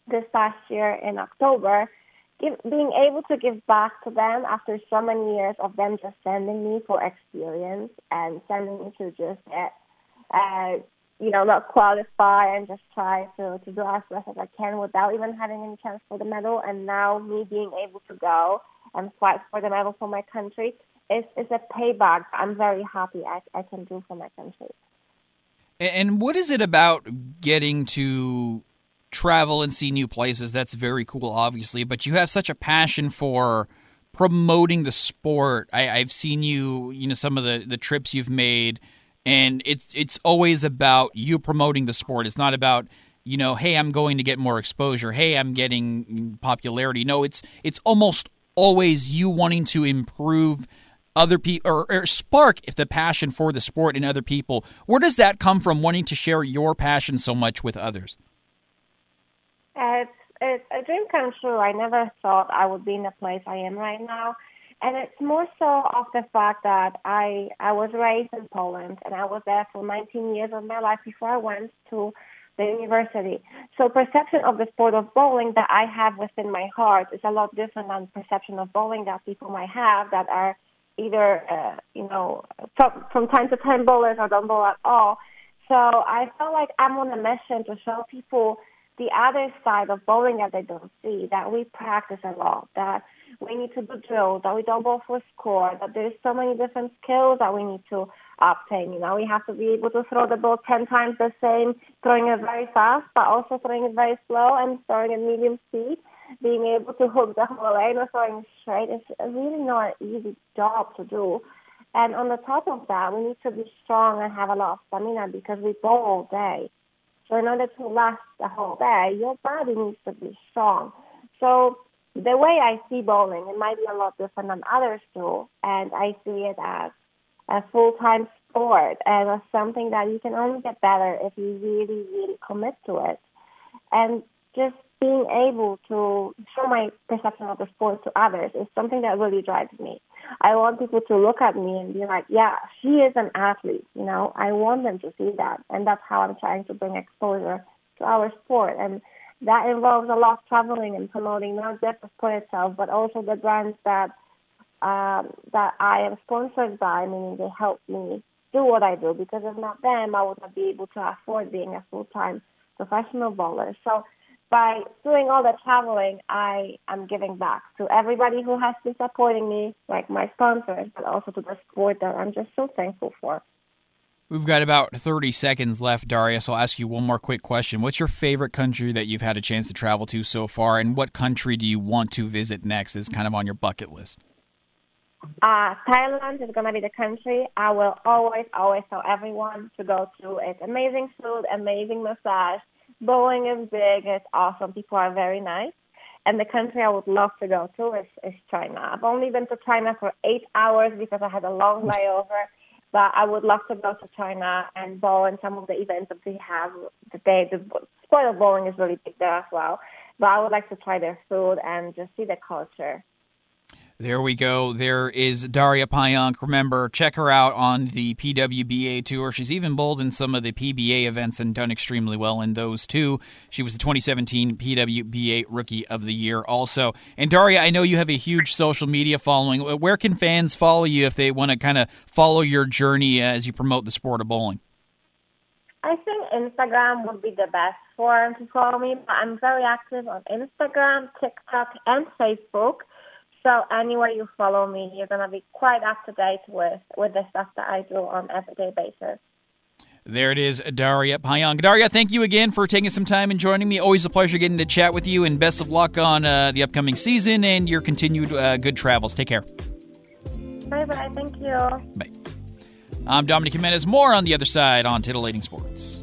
this past year in October, give, being able to give back to them after so many years of them just sending me for experience and sending me to just get, uh, you know, not qualify and just try to, to do as best as I can without even having any chance for the medal. And now me being able to go and fight for the medal for my country is, is a payback I'm very happy I, I can do for my country. And what is it about getting to travel and see new places. That's very cool, obviously. But you have such a passion for promoting the sport. I, I've seen you, you know, some of the, the trips you've made, and it's it's always about you promoting the sport. It's not about you know, hey, I'm going to get more exposure. Hey, I'm getting popularity. No, it's it's almost always you wanting to improve other people or, or, spark if the passion for the sport in other people. Where does that come from? Wanting to share your passion so much with others? It's it's a dream come true. I never thought I would be in the place I am right now. And it's more so of the fact that I I was raised in Poland and I was there for 19 years of my life before I went to the university. So perception of the sport of bowling that I have within my heart is a lot different than perception of bowling that people might have that are either uh, you know from, from time to time bowlers or don't bowl at all. So I felt like I'm on a mission to show people the other side of bowling that they don't see, that we practice a lot, that we need to do drills, that we don't bowl for score, that there's so many different skills that we need to obtain. You know, we have to be able to throw the ball 10 times the same, throwing it very fast, but also throwing it very slow and throwing at medium speed. Being able to hook the whole lane or throwing straight is really not an easy job to do. And on the top of that, we need to be strong and have a lot of stamina because we bowl all day. So in order to last the whole day, your body needs to be strong. So the way I see bowling, it might be a lot different than others do, and I see it as a full-time sport and as something that you can only get better if you really, really commit to it. And just being able to show my perception of the sport to others is something that really drives me. I want people to look at me and be like, yeah, she is an athlete. You know, I want them to see that. And that's how I'm trying to bring exposure to our sport. And that involves a lot of traveling and promoting not just the sport itself, but also the brands that um, that I am sponsored by, meaning they help me do what I do. Because if not them, I would not be able to afford being a full time professional bowler. So by doing all the traveling, I am giving back to everybody who has been supporting me, like my sponsors, but also to the sport that I'm just so thankful for. We've got about 30 seconds left, Darius. I'll ask you one more quick question. What's your favorite country that you've had a chance to travel to so far, and what country do you want to visit next is kind of on your bucket list? Uh, Thailand is going to be the country I will always, always tell everyone to go to. It's amazing food, amazing massage, Bowling is big. It's awesome. People are very nice. And the country I would love to go to is, is China. I've only been to China for eight hours because I had a long layover. But I would love to go to China and bowl in some of the events that they have. The day the sport of bowling is really big there as well. But I would like to try their food and just see the culture. There we go. There is Daria Pajak. Remember, check her out on the PWBA tour. She's even bowled in some of the PBA events and done extremely well in those too. She was the 2017 PWBA Rookie of the Year also. And Daria, I know you have a huge social media following. Where can fans follow you if they want to kind of follow your journey as you promote the sport of bowling? I think Instagram would be the best forum to follow me. I'm very active on Instagram, TikTok, and Facebook. So anywhere you follow me, you're gonna be quite up to date with with the stuff that I do on everyday basis. There it is, Daria Pajak. Daria, thank you again for taking some time and joining me. Always a pleasure getting to chat with you, and best of luck on uh, the upcoming season and your continued uh, good travels. Take care. Bye bye. Thank you. Bye. I'm Dominic Jimenez. More on the other side on Titillating Sports.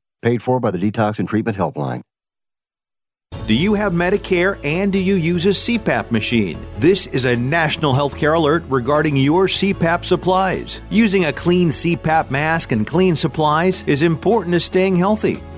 Paid for by the Detox and Treatment Helpline. Do you have Medicare and do you use a CPAP machine? This is a national healthcare alert regarding your CPAP supplies. Using a clean CPAP mask and clean supplies is important to staying healthy.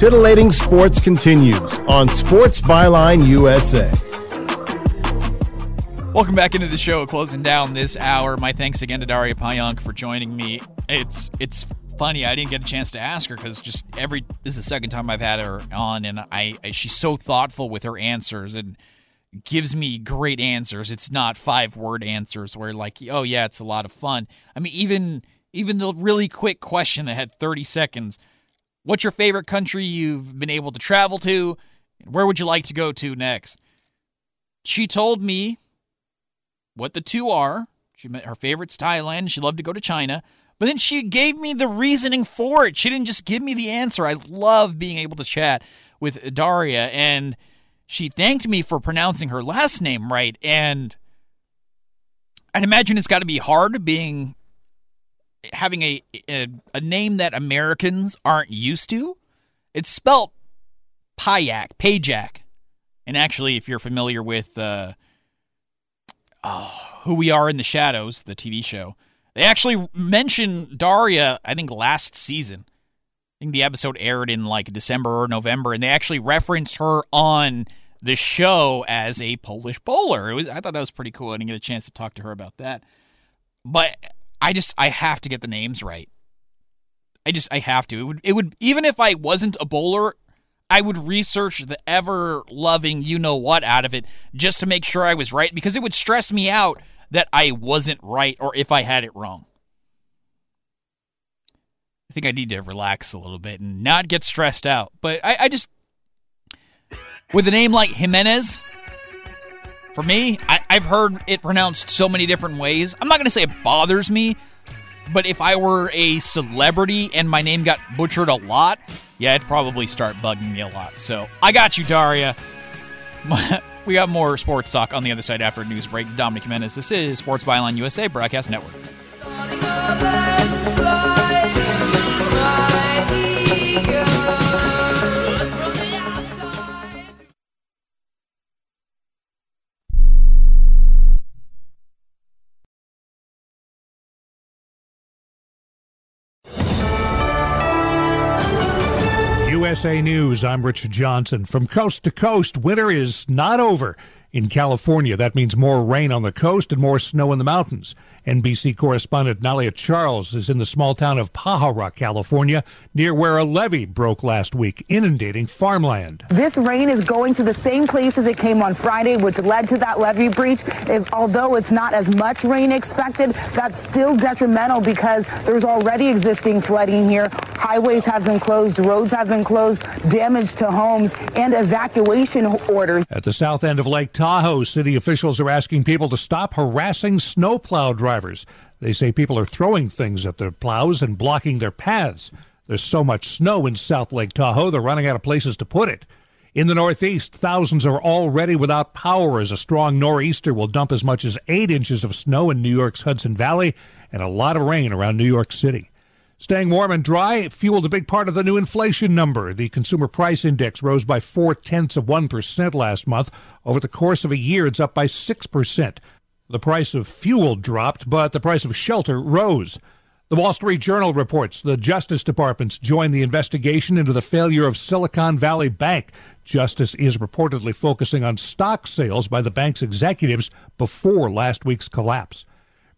Titillating Sports continues on Sports Byline USA. Welcome back into the show, closing down this hour. My thanks again to Daria Pajak for joining me. It's it's funny I didn't get a chance to ask her because just every this is the second time I've had her on, and I, I she's so thoughtful with her answers and gives me great answers. It's not five word answers where like oh yeah it's a lot of fun. I mean even even the really quick question that had thirty seconds What's your favorite country you've been able to travel to? Where would you like to go to next? She told me what the two are. She her favorite's Thailand. She loved to go to China. But then she gave me the reasoning for it. She didn't just give me the answer. I love being able to chat with Daria, and she thanked me for pronouncing her last name right. And I'd imagine it's got to be hard being having a, a, a name that Americans aren't used to. It's spelt Payak, Pajak. And actually, if you're familiar with uh, oh, Who We Are in the Shadows, the TV show, they actually mentioned Daria, I think, last season. I think the episode aired in like December or November, and they actually referenced her on the show as a Polish bowler. It was I thought that was pretty cool. I didn't get a chance to talk to her about that. But I just I have to get the names right. I just I have to. It would it would even if I wasn't a bowler, I would research the ever loving you know what out of it just to make sure I was right because it would stress me out that I wasn't right or if I had it wrong. I think I need to relax a little bit and not get stressed out. But I, I just with a name like Jimenez, For me, I, I've heard it pronounced so many different ways. I'm not going to say it bothers me, but if I were a celebrity and my name got butchered a lot, yeah, it'd probably start bugging me a lot. So I got you, Daria. we got more sports talk on the other side after news break. Dominic Jimenez, this is Sports Byline USA Broadcast Network. USA News, I'm Richard Johnson. From coast to coast, winter is not over. In California, that means more rain on the coast and more snow in the mountains. NBC correspondent Nalia Charles is in the small town of Pajara, California, near where a levee broke last week, inundating farmland. This rain is going to the same place as it came on Friday, which led to that levee breach. Although it's not as much rain expected, that's still detrimental because there's already existing flooding here. Highways have been closed, roads have been closed, damage to homes, and evacuation orders. At the south end of Lake Tahoe, city officials are asking people to stop harassing snowplow drivers drivers. They say people are throwing things at their plows and blocking their paths. There's so much snow in South Lake Tahoe, they're running out of places to put it. In the Northeast, thousands are already without power as a strong nor'easter will dump as much as eight inches of snow in New York's Hudson Valley and a lot of rain around New York City. Staying warm and dry fueled a big part of the new inflation number. The consumer price index rose by four tenths of 1% last month. Over the course of a year, it's up by 6%. The price of fuel dropped, but the price of shelter rose. The Wall Street Journal reports the Justice Department's joined the investigation into the failure of Silicon Valley Bank. Justice is reportedly focusing on stock sales by the bank's executives before last week's collapse.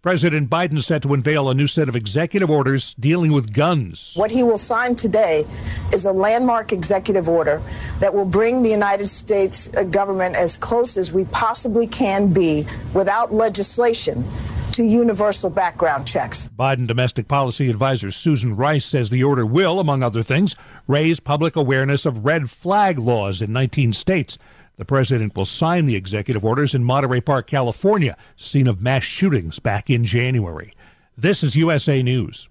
President Biden set to unveil a new set of executive orders dealing with guns. What he will sign today is a landmark executive order that will bring the United States uh, government as close as we possibly can be without legislation to universal background checks. Biden domestic policy advisor Susan Rice says the order will, among other things, raise public awareness of red flag laws in 19 states. The president will sign the executive orders in Monterey Park, California, scene of mass shootings back in January. This is USA News.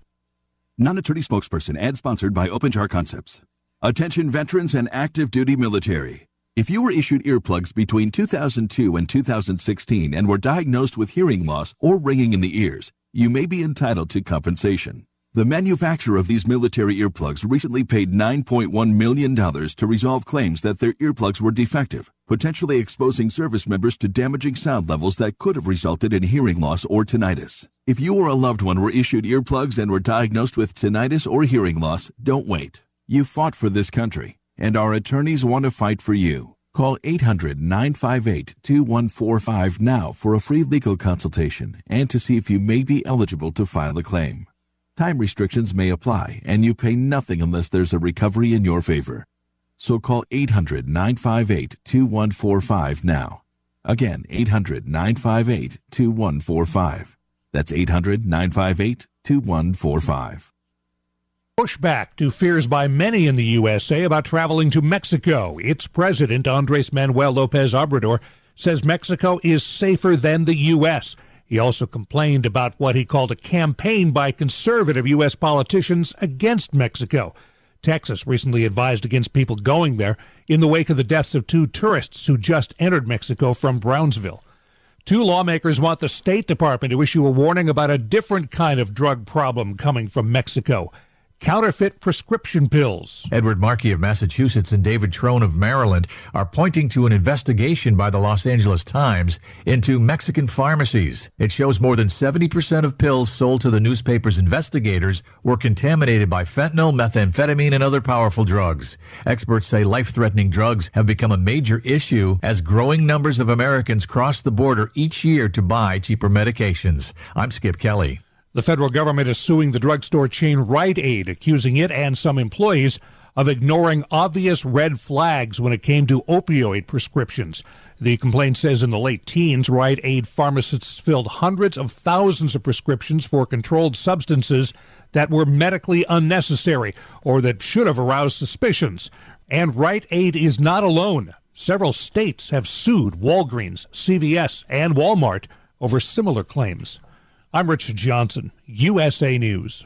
Non attorney spokesperson ad sponsored by Open OpenJar Concepts. Attention veterans and active duty military. If you were issued earplugs between 2002 and 2016 and were diagnosed with hearing loss or ringing in the ears, you may be entitled to compensation. The manufacturer of these military earplugs recently paid $9.1 million to resolve claims that their earplugs were defective, potentially exposing service members to damaging sound levels that could have resulted in hearing loss or tinnitus. If you or a loved one were issued earplugs and were diagnosed with tinnitus or hearing loss, don't wait. You fought for this country, and our attorneys want to fight for you. Call 800 958 2145 now for a free legal consultation and to see if you may be eligible to file a claim. Time restrictions may apply, and you pay nothing unless there's a recovery in your favor. So call 800 958 2145 now. Again, 800 958 2145. That's 800 958 2145. Pushback to fears by many in the USA about traveling to Mexico. Its president, Andres Manuel Lopez Obrador, says Mexico is safer than the U.S. He also complained about what he called a campaign by conservative U.S. politicians against Mexico. Texas recently advised against people going there in the wake of the deaths of two tourists who just entered Mexico from Brownsville. Two lawmakers want the State Department to issue a warning about a different kind of drug problem coming from Mexico counterfeit prescription pills. Edward Markey of Massachusetts and David Trone of Maryland are pointing to an investigation by the Los Angeles Times into Mexican pharmacies. It shows more than 70% of pills sold to the newspaper's investigators were contaminated by fentanyl, methamphetamine, and other powerful drugs. Experts say life-threatening drugs have become a major issue as growing numbers of Americans cross the border each year to buy cheaper medications. I'm Skip Kelly. The federal government is suing the drugstore chain Rite Aid, accusing it and some employees of ignoring obvious red flags when it came to opioid prescriptions. The complaint says in the late teens, Rite Aid pharmacists filled hundreds of thousands of prescriptions for controlled substances that were medically unnecessary or that should have aroused suspicions. And Rite Aid is not alone. Several states have sued Walgreens, CVS, and Walmart over similar claims. I'm Richard Johnson, USA News.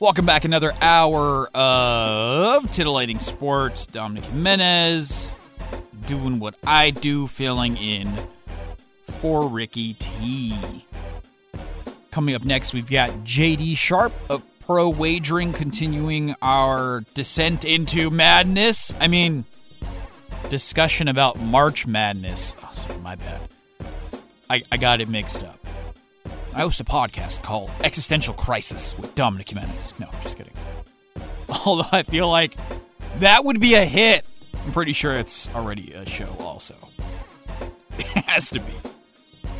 Welcome back. Another hour of titillating sports. Dominic Jimenez doing what I do, filling in for Ricky T. Coming up next, we've got JD Sharp of Pro Wagering continuing our descent into madness. I mean, discussion about March Madness. Oh, sorry, my bad. I, I got it mixed up. I host a podcast called Existential Crisis with Dominic Jimenez. No, just kidding. Although I feel like that would be a hit. I'm pretty sure it's already a show, also. It has to be.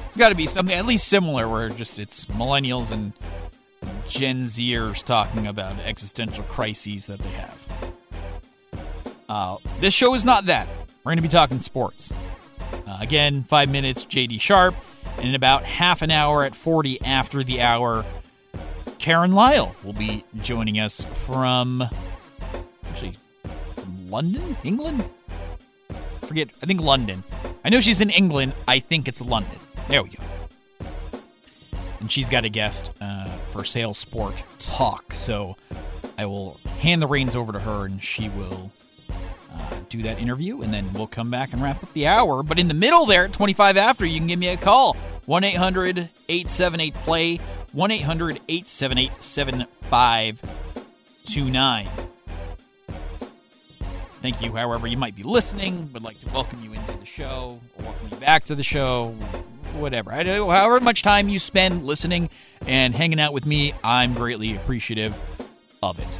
It's got to be something at least similar where just it's millennials and Gen Zers talking about existential crises that they have. Uh, this show is not that. We're going to be talking sports. Uh, again, five minutes, JD Sharp. And in about half an hour at 40 after the hour, Karen Lyle will be joining us from actually from London, England. Forget, I think London. I know she's in England. I think it's London. There we go. And she's got a guest uh, for Sales Sport Talk. So I will hand the reins over to her, and she will uh, do that interview, and then we'll come back and wrap up the hour. But in the middle there, at 25 after, you can give me a call 1 800 878 play, 1 800 878 7529. Thank you, however, you might be listening, would like to welcome you into the show, or welcome you back to the show, whatever. I do, however much time you spend listening and hanging out with me, I'm greatly appreciative of it.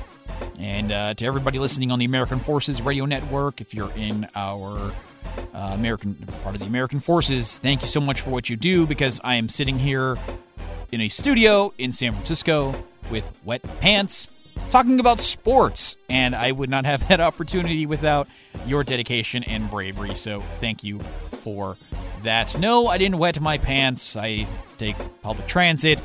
And uh, to everybody listening on the American Forces Radio Network, if you're in our uh, American part of the American Forces, thank you so much for what you do because I am sitting here in a studio in San Francisco with wet pants talking about sports, and I would not have that opportunity without your dedication and bravery. So thank you for that. No, I didn't wet my pants. I take public transit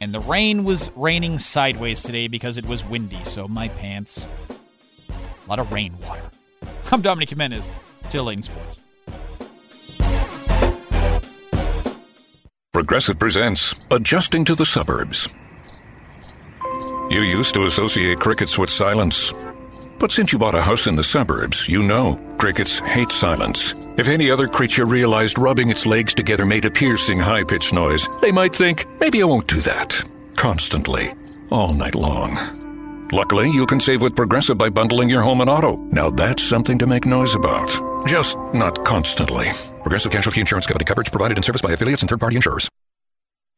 and the rain was raining sideways today because it was windy, so my pants. A lot of rainwater. I'm Dominic Jimenez, still in Sports. Progressive presents Adjusting to the Suburbs. You used to associate crickets with silence. But since you bought a house in the suburbs, you know crickets hate silence. If any other creature realized rubbing its legs together made a piercing, high pitched noise, they might think, maybe I won't do that. Constantly, all night long. Luckily, you can save with Progressive by bundling your home and auto. Now that's something to make noise about. Just not constantly. Progressive Casualty Insurance Company coverage provided in service by affiliates and third party insurers.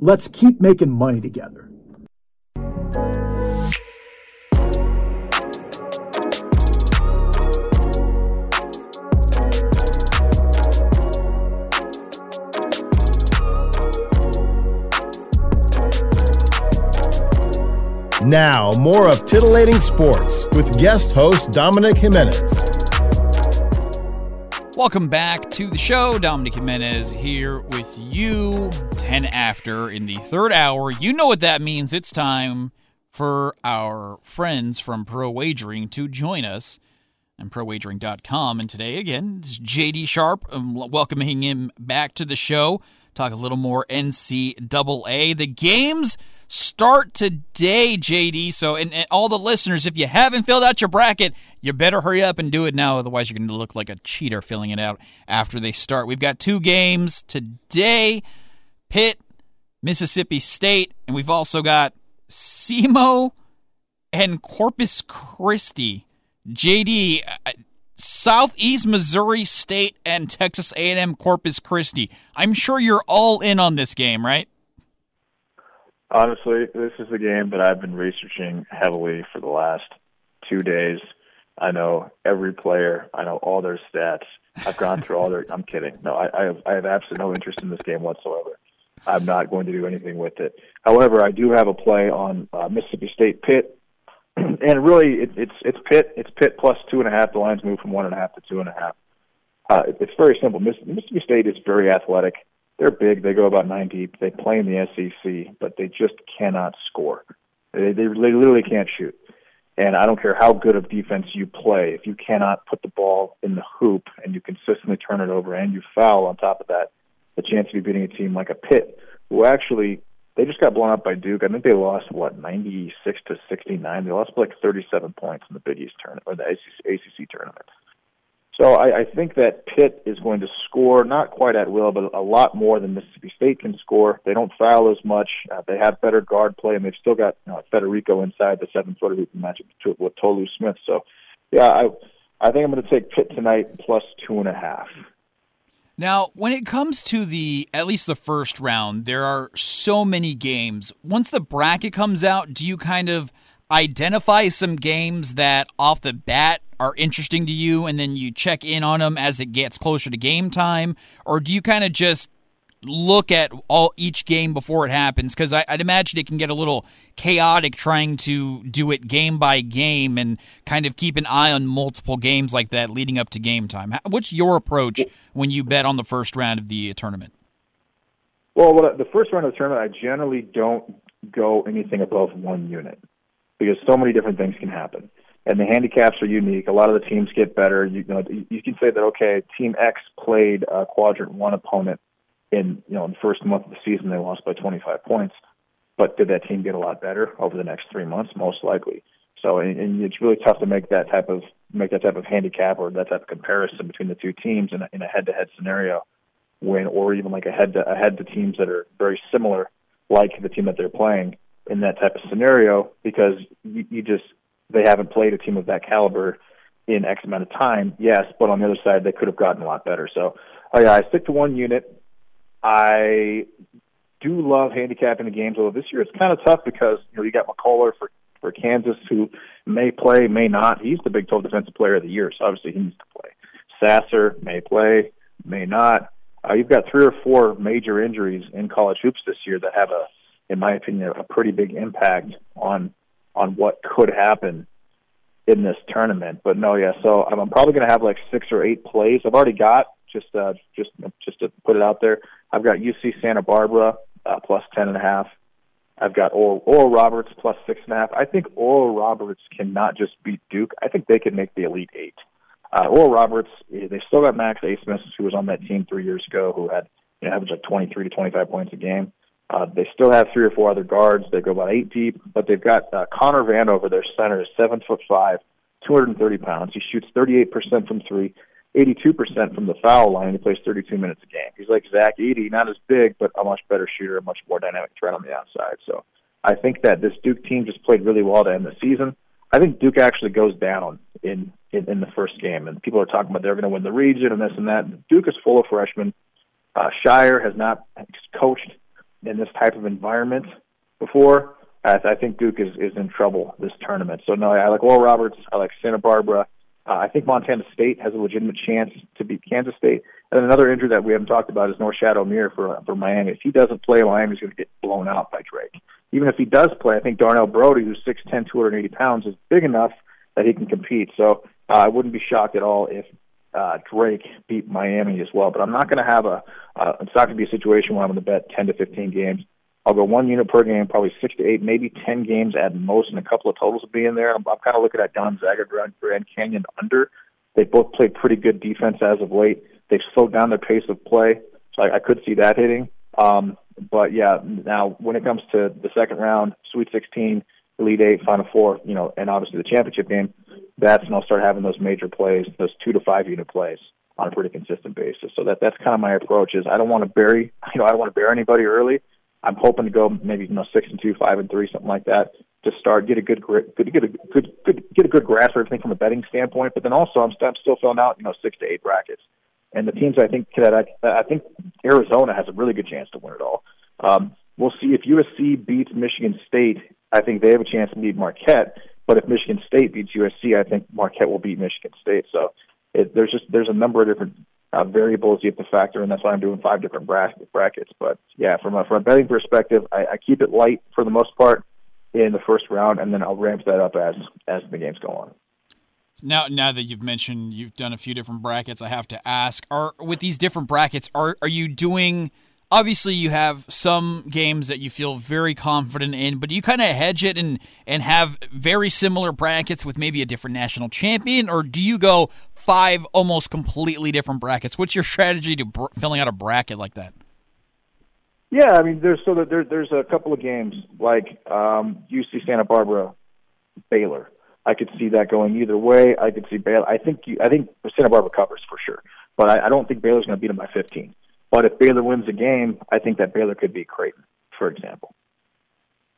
Let's keep making money together. Now, more of Titillating Sports with guest host Dominic Jimenez. Welcome back to the show. Dominic Jimenez here with you. 10 after in the third hour. You know what that means. It's time for our friends from Pro Wagering to join us and prowagering.com. And today, again, it's JD Sharp. Um, I'm welcoming him back to the show. Talk a little more NCAA. The games start today, JD. So, and, and, all the listeners, if you haven't filled out your bracket, you better hurry up and do it now. Otherwise, you're going to look like a cheater filling it out after they start. We've got two games today Pitt, Mississippi State, and we've also got SEMO and Corpus Christi. JD, uh, Southeast Missouri State and Texas A&M Corpus Christi. I'm sure you're all in on this game, right? Honestly, this is the game that I've been researching heavily for the last two days. I know every player. I know all their stats. I've gone through all their. I'm kidding. No, I, I have. I have absolutely no interest in this game whatsoever. I'm not going to do anything with it. However, I do have a play on uh, Mississippi State Pitt, and really, it, it's it's Pitt. It's Pitt plus two and a half. The lines move from one and a half to two and a half. Uh, it, it's very simple. Miss, Mississippi State is very athletic. They're big. They go about nine deep. They play in the SEC, but they just cannot score. They, they, literally can't shoot. And I don't care how good of defense you play, if you cannot put the ball in the hoop and you consistently turn it over and you foul on top of that, the chance of you beating a team like a Pitt, who actually they just got blown up by Duke. I think they lost what ninety six to sixty nine. They lost by like thirty seven points in the Big East tournament or the ACC, ACC tournament. So I, I think that Pitt is going to score not quite at will, but a lot more than Mississippi State can score. They don't foul as much. Uh, they have better guard play, and they've still got you know, Federiko inside the seven footer who can match up with Tolu Smith. So, yeah, I I think I'm going to take Pitt tonight plus two and a half. Now, when it comes to the at least the first round, there are so many games. Once the bracket comes out, do you kind of identify some games that off the bat are interesting to you and then you check in on them as it gets closer to game time? Or do you kind of just look at all each game before it happens? Because i'd imagine it can get a little chaotic trying to do it game by game and kind of keep an eye on multiple games like that leading up to game time. What's your approach when you bet on the first round of the tournament? Well the first round of the tournament i generally don't go anything above one unit because so many different things can happen. And the handicaps are unique. A lot of the teams get better. You, know, you can say that okay, Team X played a quadrant one opponent in you know in the first month of the season they lost by 25 points, but did that team get a lot better over the next three months? Most likely. So, and, and it's really tough to make that type of make that type of handicap or that type of comparison between the two teams in a, in a head-to-head scenario, when or even like a head to ahead to teams that are very similar, like the team that they're playing in that type of scenario because you, you just they haven't played a team of that caliber in X amount of time. Yes, but on the other side, they could have gotten a lot better. So, oh yeah, I stick to one unit. I do love handicapping the games, although this year it's kind of tough because you know you got McCullar for for Kansas who may play, may not. He's the Big 12 Defensive Player of the Year, so obviously he needs to play. Sasser may play, may not. Uh, you've got three or four major injuries in college hoops this year that have a in my opinion, a pretty big impact on on what could happen in this tournament. But no, yeah. So I'm, probably going to have like six or eight plays. I've already got just uh, just just to put it out there. I've got UC Santa Barbara uh, plus ten and a half. I've got Oral, Oral Roberts plus six and a half. I think Oral Roberts cannot just beat Duke. I think they can make the Elite Eight. Uh, Oral Roberts, eh, they still got Max Abmas, who was on that team three years ago, who had you know averaged like 23 to 25 points a game. Uh, they still have three or four other guards. They go about eight deep, but they've got uh, Connor Vanover, their center, is seven foot five, 230 pounds. He shoots 38% from three, 82% from the foul line. He plays 32 minutes a game. He's like Zach Edey, not as big, but a much better shooter, a much more dynamic threat on the outside. So I think that this Duke team just played really well to end the season. I think Duke actually goes down in in, in the first game, and people are talking about they're going to win the region and this and that. Duke is full of freshmen. Uh, Scheyer has not coached in this type of environment before, I, I think Duke is, is in trouble this tournament. So no, I like Oral Roberts. I like Santa Barbara. Uh, I think Montana State has a legitimate chance to beat Kansas State. And another injury that we haven't talked about is Norchad Omier for for Miami. If he doesn't play, Miami's going to get blown out by Drake. Even if he does play, I think Darnell Brodie, who's 6'10", 280 pounds, is big enough that he can compete. So uh, I wouldn't be shocked at all if uh, Drake beat Miami as well. But I'm not going to have a. Uh, it's not going to be a situation where I'm going to bet 10 to 15 games. I'll go one unit per game, probably six to eight, maybe 10 games at most, and a couple of totals will be in there. I'm, I'm kind of looking at Gonzaga, Grand, Grand Canyon under. They both played pretty good defense as of late. They've slowed down their pace of play, so I, I could see that hitting. Um, but yeah, now when it comes to the second round, Sweet 16, Elite Eight, Final Four, you know, and obviously the championship game, that's when I'll start having those major plays, those two to five unit plays on a pretty consistent basis. So that that's kind of my approach. Is I don't want to bury, you know, I don't want to bury anybody early. I'm hoping to go maybe you know six and two, five and three, something like that, to start get a good good get a good good get a good grasp of everything from a betting standpoint. But then also I'm, I'm still filling out you know six to eight brackets, and the teams I think that I, I think Arizona has a really good chance to win it all. Um, we'll see if USC beats Michigan State. I think they have a chance to beat Marquette. But if Michigan State beats USC, I think Marquette will beat Michigan State. So it, there's just there's a number of different uh, variables you have to factor in. That's why I'm doing five different brackets. But yeah, from a from a betting perspective, I, I keep it light for the most part in the first round, and then I'll ramp that up as as the games go on. Now, now that you've mentioned you've done a few different brackets, I have to ask: Are with these different brackets, are are you doing? Obviously you have some games that you feel very confident in, but do you kind of hedge it and and have very similar brackets with maybe a different national champion, or do you go five almost completely different brackets? What's your strategy to br- filling out a bracket like that? Yeah, I mean, there's so there, there's a couple of games like um, UC Santa Barbara, Baylor. I could see that going either way. I could see Baylor. I think you, I think Santa Barbara covers for sure, but I, I don't think Baylor's going to beat them by 15. But if Baylor wins the game, I think that Baylor could beat Creighton, for example.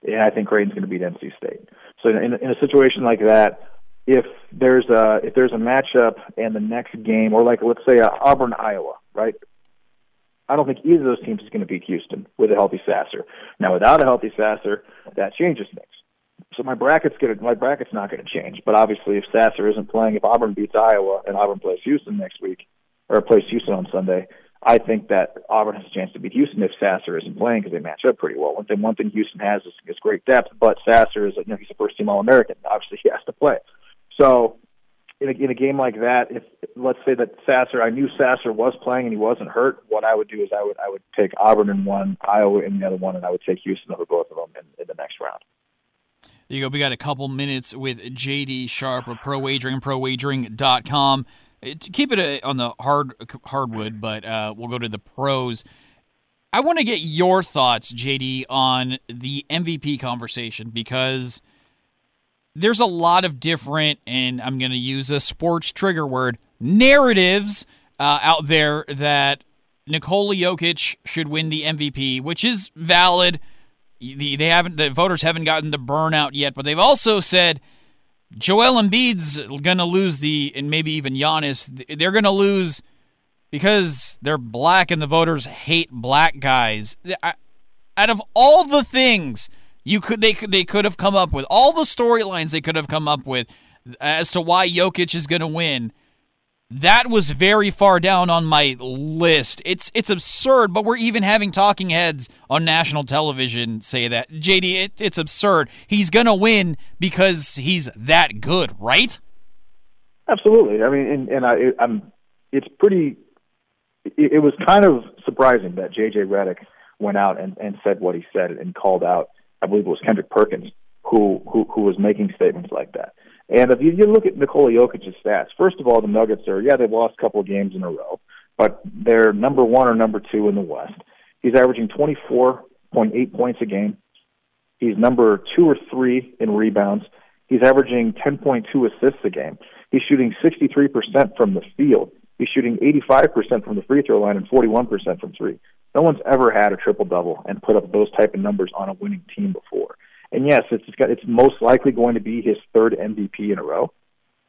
And I think Creighton's going to beat NC State. So in, in a situation like that, if there's a if there's a matchup and the next game, or like let's say uh, Auburn Iowa, right? I don't think either of those teams is going to beat Houston with a healthy Sasser. Now, without a healthy Sasser, that changes things. So my bracket's going to my bracket's not going to change. But obviously, if Sasser isn't playing, if Auburn beats Iowa and Auburn plays Houston next week, or plays Houston on Sunday, I think that Auburn has a chance to beat Houston if Sasser isn't playing because they match up pretty well. One thing, one thing Houston has is, is great depth, but Sasser is, you know, he's a first team All American. Obviously, he has to play. So, in a, in a game like that, if let's say that Sasser, I knew Sasser was playing and he wasn't hurt, what I would do is I would I would take Auburn in one, Iowa in the other one, and I would take Houston over both of them in, in the next round. There you go. We got a couple minutes with JD Sharp of Pro Wagering, ProWagering.com. To keep it uh, on the hard hardwood, but uh, we'll go to the pros. I want to get your thoughts, JD, on the MVP conversation because there's a lot of different, and I'm going to use a sports trigger word, narratives uh, out there that Nikola Jokic should win the MVP, which is valid. The, They haven't, the voters haven't gotten the burnout yet, but they've also said Joel Embiid's going to lose the, and maybe even Giannis, they're going to lose because they're black and the voters hate black guys. I, out of all the things you could they could they could have come up with, all the storylines they could have come up with as to why Jokic is going to win, that was very far down on my list. It's it's absurd, but we're even having talking heads on national television say that. JD, it, it's absurd. He's gonna win because he's that good, right? Absolutely. I mean, and, and I, I'm. It's pretty. It, it was kind of surprising that JJ Redick went out and, and said what he said and called out. I believe it was Kendrick Perkins who who, who was making statements like that. And if you, you look at Nikola Jokic's stats, first of all, the Nuggets are yeah they've lost a couple of games in a row, but they're number one or number two in the West. He's averaging 24.8 points a game. He's number two or three in rebounds. He's averaging 10.2 assists a game. He's shooting 63% from the field. He's shooting 85% from the free throw line and 41% from three. No one's ever had a triple double and put up those type of numbers on a winning team before. And yes, it's got, it's most likely going to be his third MVP in a row,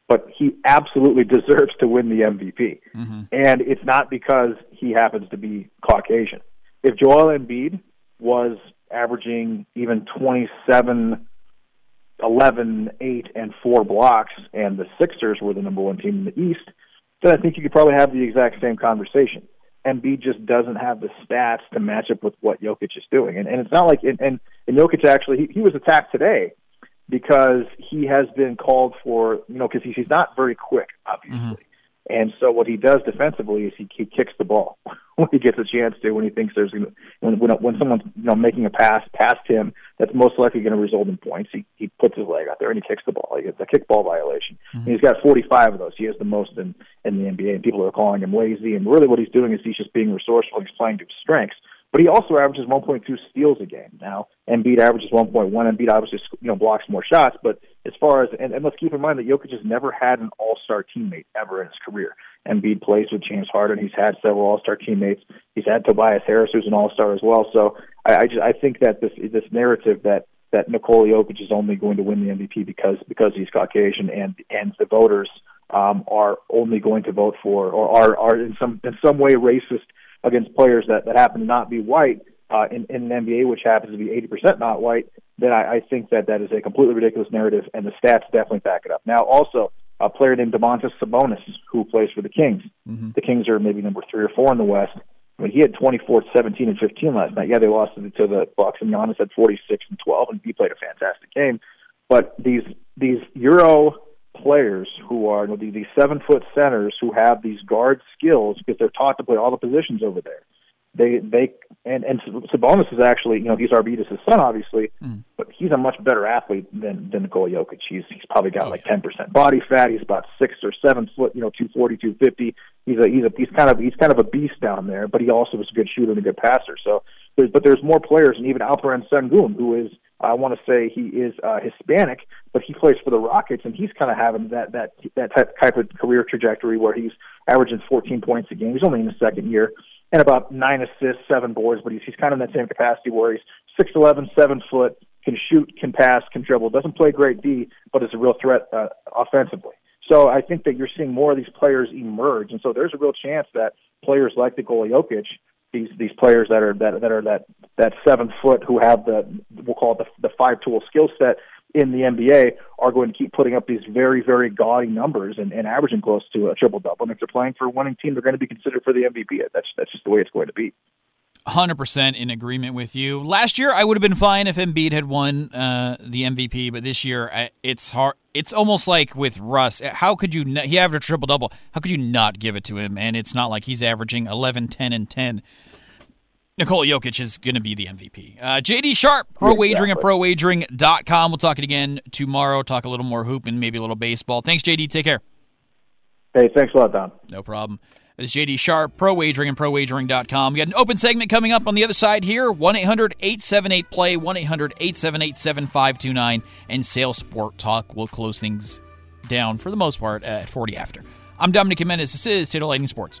but he absolutely deserves to win the MVP. Mm-hmm. And it's not because he happens to be Caucasian. If Joel Embiid was averaging even 27 11 8 and 4 blocks and the Sixers were the number 1 team in the East, then I think you could probably have the exact same conversation. Embiid just doesn't have the stats to match up with what Jokic is doing. And, and it's not like, and, and, and Jokic actually, he, he was attacked today because he has been called for, you know, because he, he's not very quick, obviously. Mm-hmm. And so what he does defensively is he, he kicks the ball when he gets a chance to, when he thinks there's when when, when someone's you know making a pass past him that's most likely going to result in points. He he puts his leg out there and he kicks the ball. It's a kickball violation. Mm-hmm. he's got 45 of those. He has the most in in the NBA, and people are calling him lazy. And really, what he's doing is he's just being resourceful. He's playing to his strengths. But he also averages 1.2 steals a game now. Embiid averages 1.1. Embiid obviously you know blocks more shots, but as far as and, and let's keep in mind that Jokic has never had an All Star teammate ever in his career. Embiid plays with James Harden. He's had several All Star teammates. He's had Tobias Harris, who's an All Star as well. So I, I just I think that this this narrative that that Nikola Jokic is only going to win the MVP because because he's Caucasian and and the voters um, are only going to vote for or are are in some in some way racist against players that, that happen to not be white uh, in, in an NBA, which happens to be 80% not white, then I, I think that that is a completely ridiculous narrative, and the stats definitely back it up. Now, also, a player named Domantas Sabonis, who plays for the Kings. Mm-hmm. The Kings are maybe number three or four in the West. I mean, he had 24, 17, and 15 last night. Yeah, they lost to the, to the Bucks, and Giannis had 46 and 12, and he played a fantastic game. But these these Euro players who are you know, these seven foot centers who have these guard skills because they're taught to play all the positions over there. They they and and Sabonis is actually you know he's Arvydas' son obviously, mm. but he's a much better athlete than than Nikola Jokic. He's he's probably got oh, like ten percent body fat. He's about six or seven foot, you know, two forty, two fifty. He's a he's a he's kind of he's kind of a beast down there, but he also is a good shooter and a good passer. So there's but there's more players, and even Alperen Sengun, who is I want to say he is uh, Hispanic, but he plays for the Rockets, and he's kind of having that that that type type of career trajectory where he's averaging 14 points a game. He's only in his second year, and about nine assists, seven boards, but he's he's kind of in that same capacity where he's six eleven, seven foot, can shoot, can pass, can dribble. Doesn't play great D, but is a real threat uh, offensively. So I think that you're seeing more of these players emerge, and so there's a real chance that players like Nikola Jokic, these these players that are that that are that that seven foot who have the we'll call it the, the five tool skill set in the NBA are going to keep putting up these very, very gaudy numbers and, and averaging close to a triple double. And if they're playing for a winning team, they're going to be considered for the MVP. That's that's just the way it's going to be. 100% in agreement with you. Last year, I would have been fine if Embiid had won uh, the MVP, but this year, it's hard. It's almost like with Russ. How could you? Not, he averaged a triple double. How could you not give it to him? And it's not like he's averaging 11, 10, and 10. Nikola Jokic is going to be the MVP. Uh, JD Sharp, pro wagering at prowagering.com. We'll talk it again tomorrow. Talk a little more hoop and maybe a little baseball. Thanks, JD. Take care. Hey, thanks a lot, Don. No problem. That is JD Sharp, Pro Wagering and ProWagering.com. We got an open segment coming up on the other side here 1 800 878 Play, 1 800 878 7529, and Sales Sport Talk will close things down for the most part at 40 after. I'm Dominic Jimenez. This is Titillating Sports.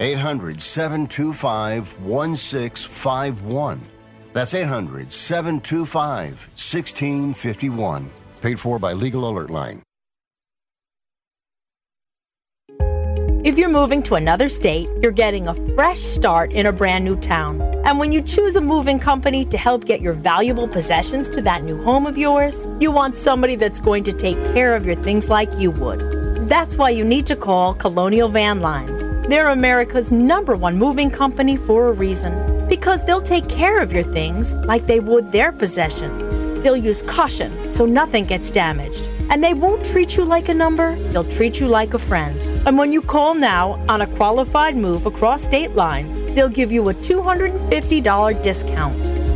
800 725 1651. That's 800 725 1651. Paid for by Legal Alert Line. If you're moving to another state, you're getting a fresh start in a brand new town. And when you choose a moving company to help get your valuable possessions to that new home of yours, you want somebody that's going to take care of your things like you would. That's why you need to call Colonial Van Lines. They're America's number one moving company for a reason. Because they'll take care of your things like they would their possessions. They'll use caution so nothing gets damaged. And they won't treat you like a number, they'll treat you like a friend. And when you call now on a qualified move across state lines, they'll give you a $250 discount.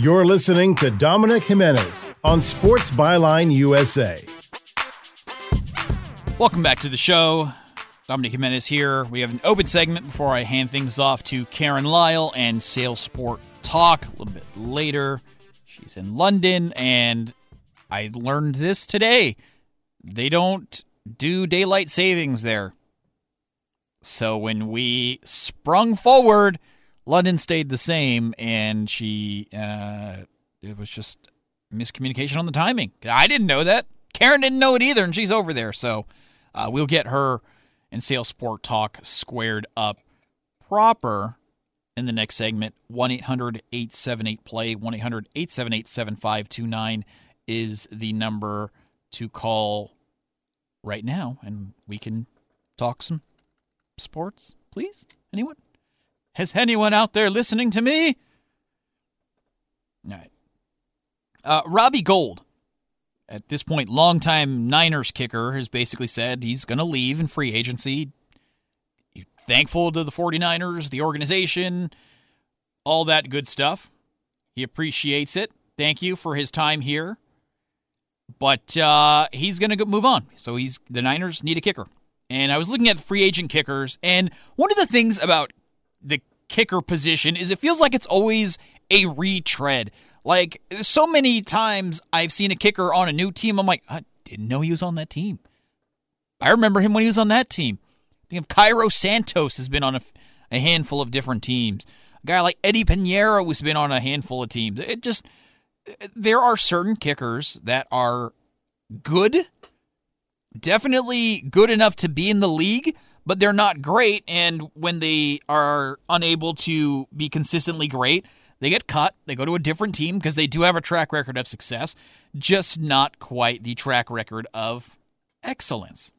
You're listening to Dominic Jimenez on Sports Byline USA. Welcome back to the show. Dominic Jimenez here. We have an open segment before I hand things off to Karen Lyle and Sales Sport Talk a little bit later. She's in London, and I learned this today. They don't do daylight savings there. So when we sprung forward, London stayed the same, and she, uh, it was just miscommunication on the timing. I didn't know that. Karen didn't know it either, and she's over there. So uh, we'll get her and Sales Sport Talk squared up proper in the next segment. 1 800 878 play, 1 800 878 7529 is the number to call right now, and we can talk some sports, please? Anyone? Has anyone out there listening to me? All right. Uh, Robbie Gould, at this point, longtime Niners kicker, has basically said he's going to leave in free agency. He's thankful to the 49ers, the organization, all that good stuff. He appreciates it. Thank you for his time here. But uh, he's going to move on. So he's the Niners need a kicker. And I was looking at free agent kickers, and one of the things about the kicker position is it feels like it's always a retread. Like so many times I've seen a kicker on a new team, I'm like, I didn't know he was on that team. I remember him when he was on that team. I think of Cairo Santos has been on a, a handful of different teams. A guy like Eddie Piñeiro has been on a handful of teams. It just there are certain kickers that are good, definitely good enough to be in the league, but they're not great. And when they are unable to be consistently great, they get cut. They go to a different team because they do have a track record of success, just not quite the track record of excellence.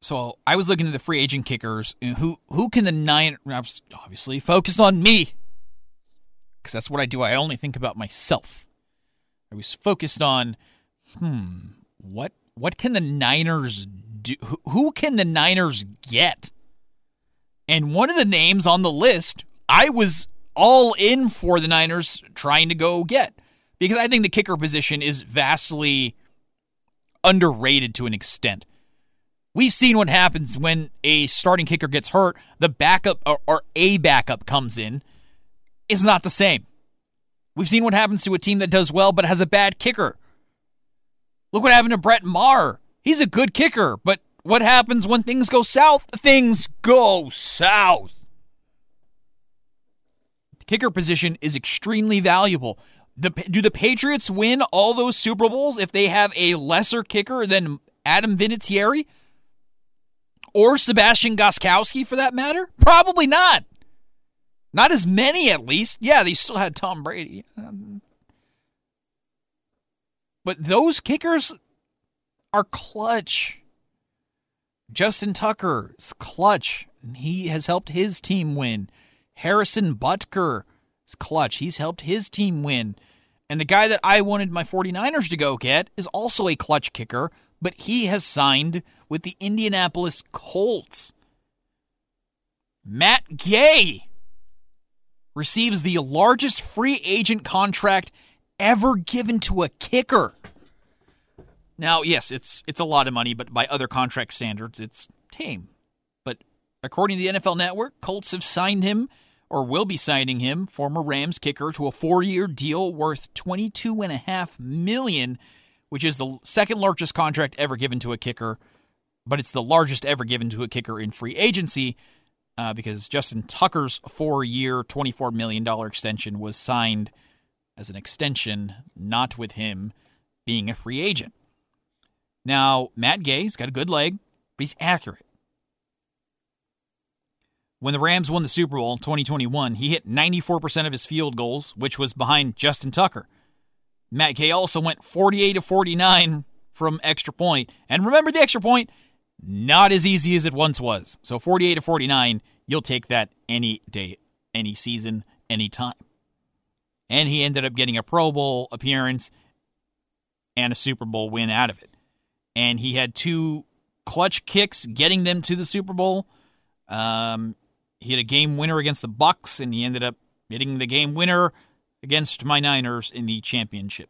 So I was looking at the free agent kickers. Who who can the nine? Obviously, focused on me because that's what I do. I only think about myself. I was focused on, hmm, what what can the Niners do? Who, can the Niners get? And one of the names on the list, I was all in for the Niners trying to go get because I think the kicker position is vastly underrated to an extent. We've seen what happens when a starting kicker gets hurt, the backup or, or a backup comes in. It's not the same. We've seen what happens to a team that does well but has a bad kicker. Look what happened to Brett Maher. He's a good kicker, but what happens when things go south? Things go south. The kicker position is extremely valuable. The, do the Patriots win all those Super Bowls if they have a lesser kicker than Adam Vinatieri? Or Sebastian Gostkowski, for that matter? Probably not. Not as many, at least. Yeah, they still had Tom Brady. Um, but those kickers are clutch. Justin Tucker's clutch. He has helped his team win. Harrison Butker is clutch. He's helped his team win. And the guy that I wanted my 49ers to go get is also a clutch kicker, but he has signed with the Indianapolis Colts. Matt Gay receives the largest free agent contract ever given to a kicker. Now, yes, it's it's a lot of money, but by other contract standards, it's tame. But according to the NFL Network, Colts have signed him or will be signing him, former Rams kicker, to a four-year deal worth twenty-two and a half million, which is the second largest contract ever given to a kicker, but it's the largest ever given to a kicker in free agency uh, because Justin Tucker's four-year, twenty-four million dollar extension was signed as an extension, not with him being a free agent. Now, Matt Gay's got a good leg, but he's accurate. When the Rams won the Super Bowl in 2021, he hit 94% of his field goals, which was behind Justin Tucker. Matt Gay also went 48 to 49 from extra point. And remember the extra point, not as easy as it once was. So 48 to 49, you'll take that any day, any season, any time. And he ended up getting a Pro Bowl appearance and a Super Bowl win out of it. And he had two clutch kicks getting them to the Super Bowl. Um, he had a game winner against the Bucs, and he ended up hitting the game winner against my Niners in the championship.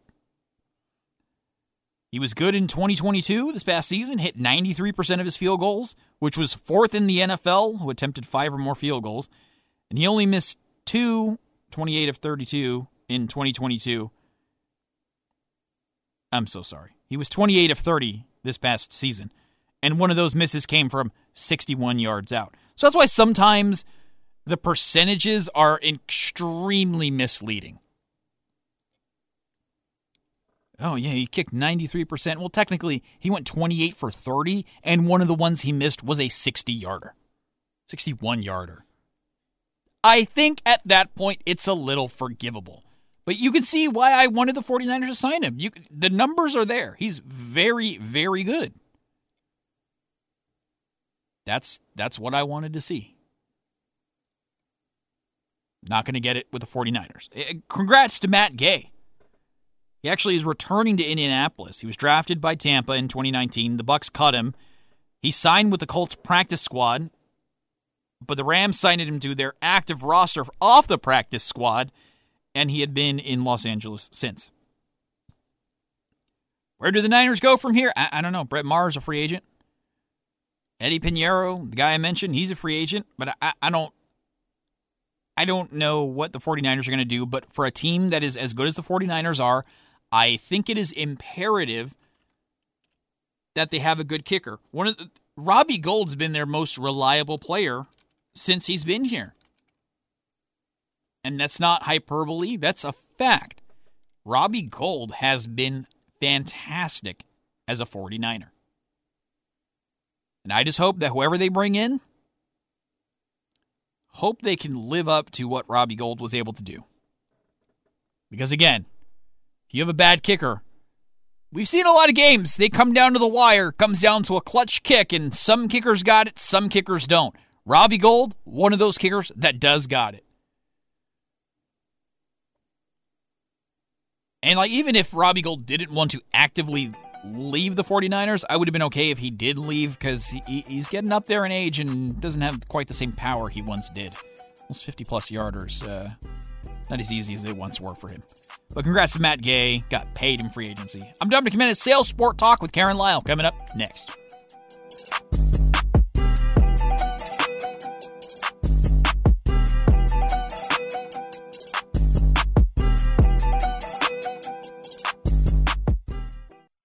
He was good in 2022 this past season, hit 93% of his field goals, which was fourth in the NFL, who attempted five or more field goals. And he only missed two, 28 of 32 in 2022. I'm so sorry. He was 28 of 30 this past season. And one of those misses came from 61 yards out. So that's why sometimes the percentages are extremely misleading. Oh, yeah, he kicked 93%. Well, technically, he went 28 for 30, and one of the ones he missed was a 60 yarder, 61 yarder. I think at that point, it's a little forgivable. But you can see why I wanted the 49ers to sign him. You, the numbers are there. He's very, very good. That's that's what I wanted to see. Not going to get it with the 49ers. Eh, congrats to Matt Gay. He actually is returning to Indianapolis. He was drafted by Tampa in 2019. The Bucs cut him. He signed with the Colts practice squad, but the Rams signed him to their active roster off the practice squad, and he had been in Los Angeles since. Where do the Niners go from here? I, I don't know. Brett Maher's a free agent. Eddie Piñeiro, the guy I mentioned, he's a free agent, but I, I don't I don't know what the 49ers are going to do, but for a team that is as good as the 49ers are, I think it is imperative that they have a good kicker. One of the, Robbie Gould's been their most reliable player since he's been here. And that's not hyperbole, that's a fact. Robbie Gould has been fantastic as a 49er. And I just hope that whoever they bring in, hope they can live up to what Robbie Gould was able to do. Because again, if you have a bad kicker, we've seen a lot of games. They come down to the wire, comes down to a clutch kick, and some kickers got it, some kickers don't. Robbie Gould, one of those kickers that does got it. And like even if Robbie Gould didn't want to actively leave the 49ers, I would have been okay if he did leave because he, he's getting up there in age and doesn't have quite the same power he once did. Those 50 plus yarders, uh, not as easy as they once were for him. But congrats to Matt Gay, got paid in free agency. I'm Dominic Jimenez, Sail Sport Talk with Karen Lyle coming up next.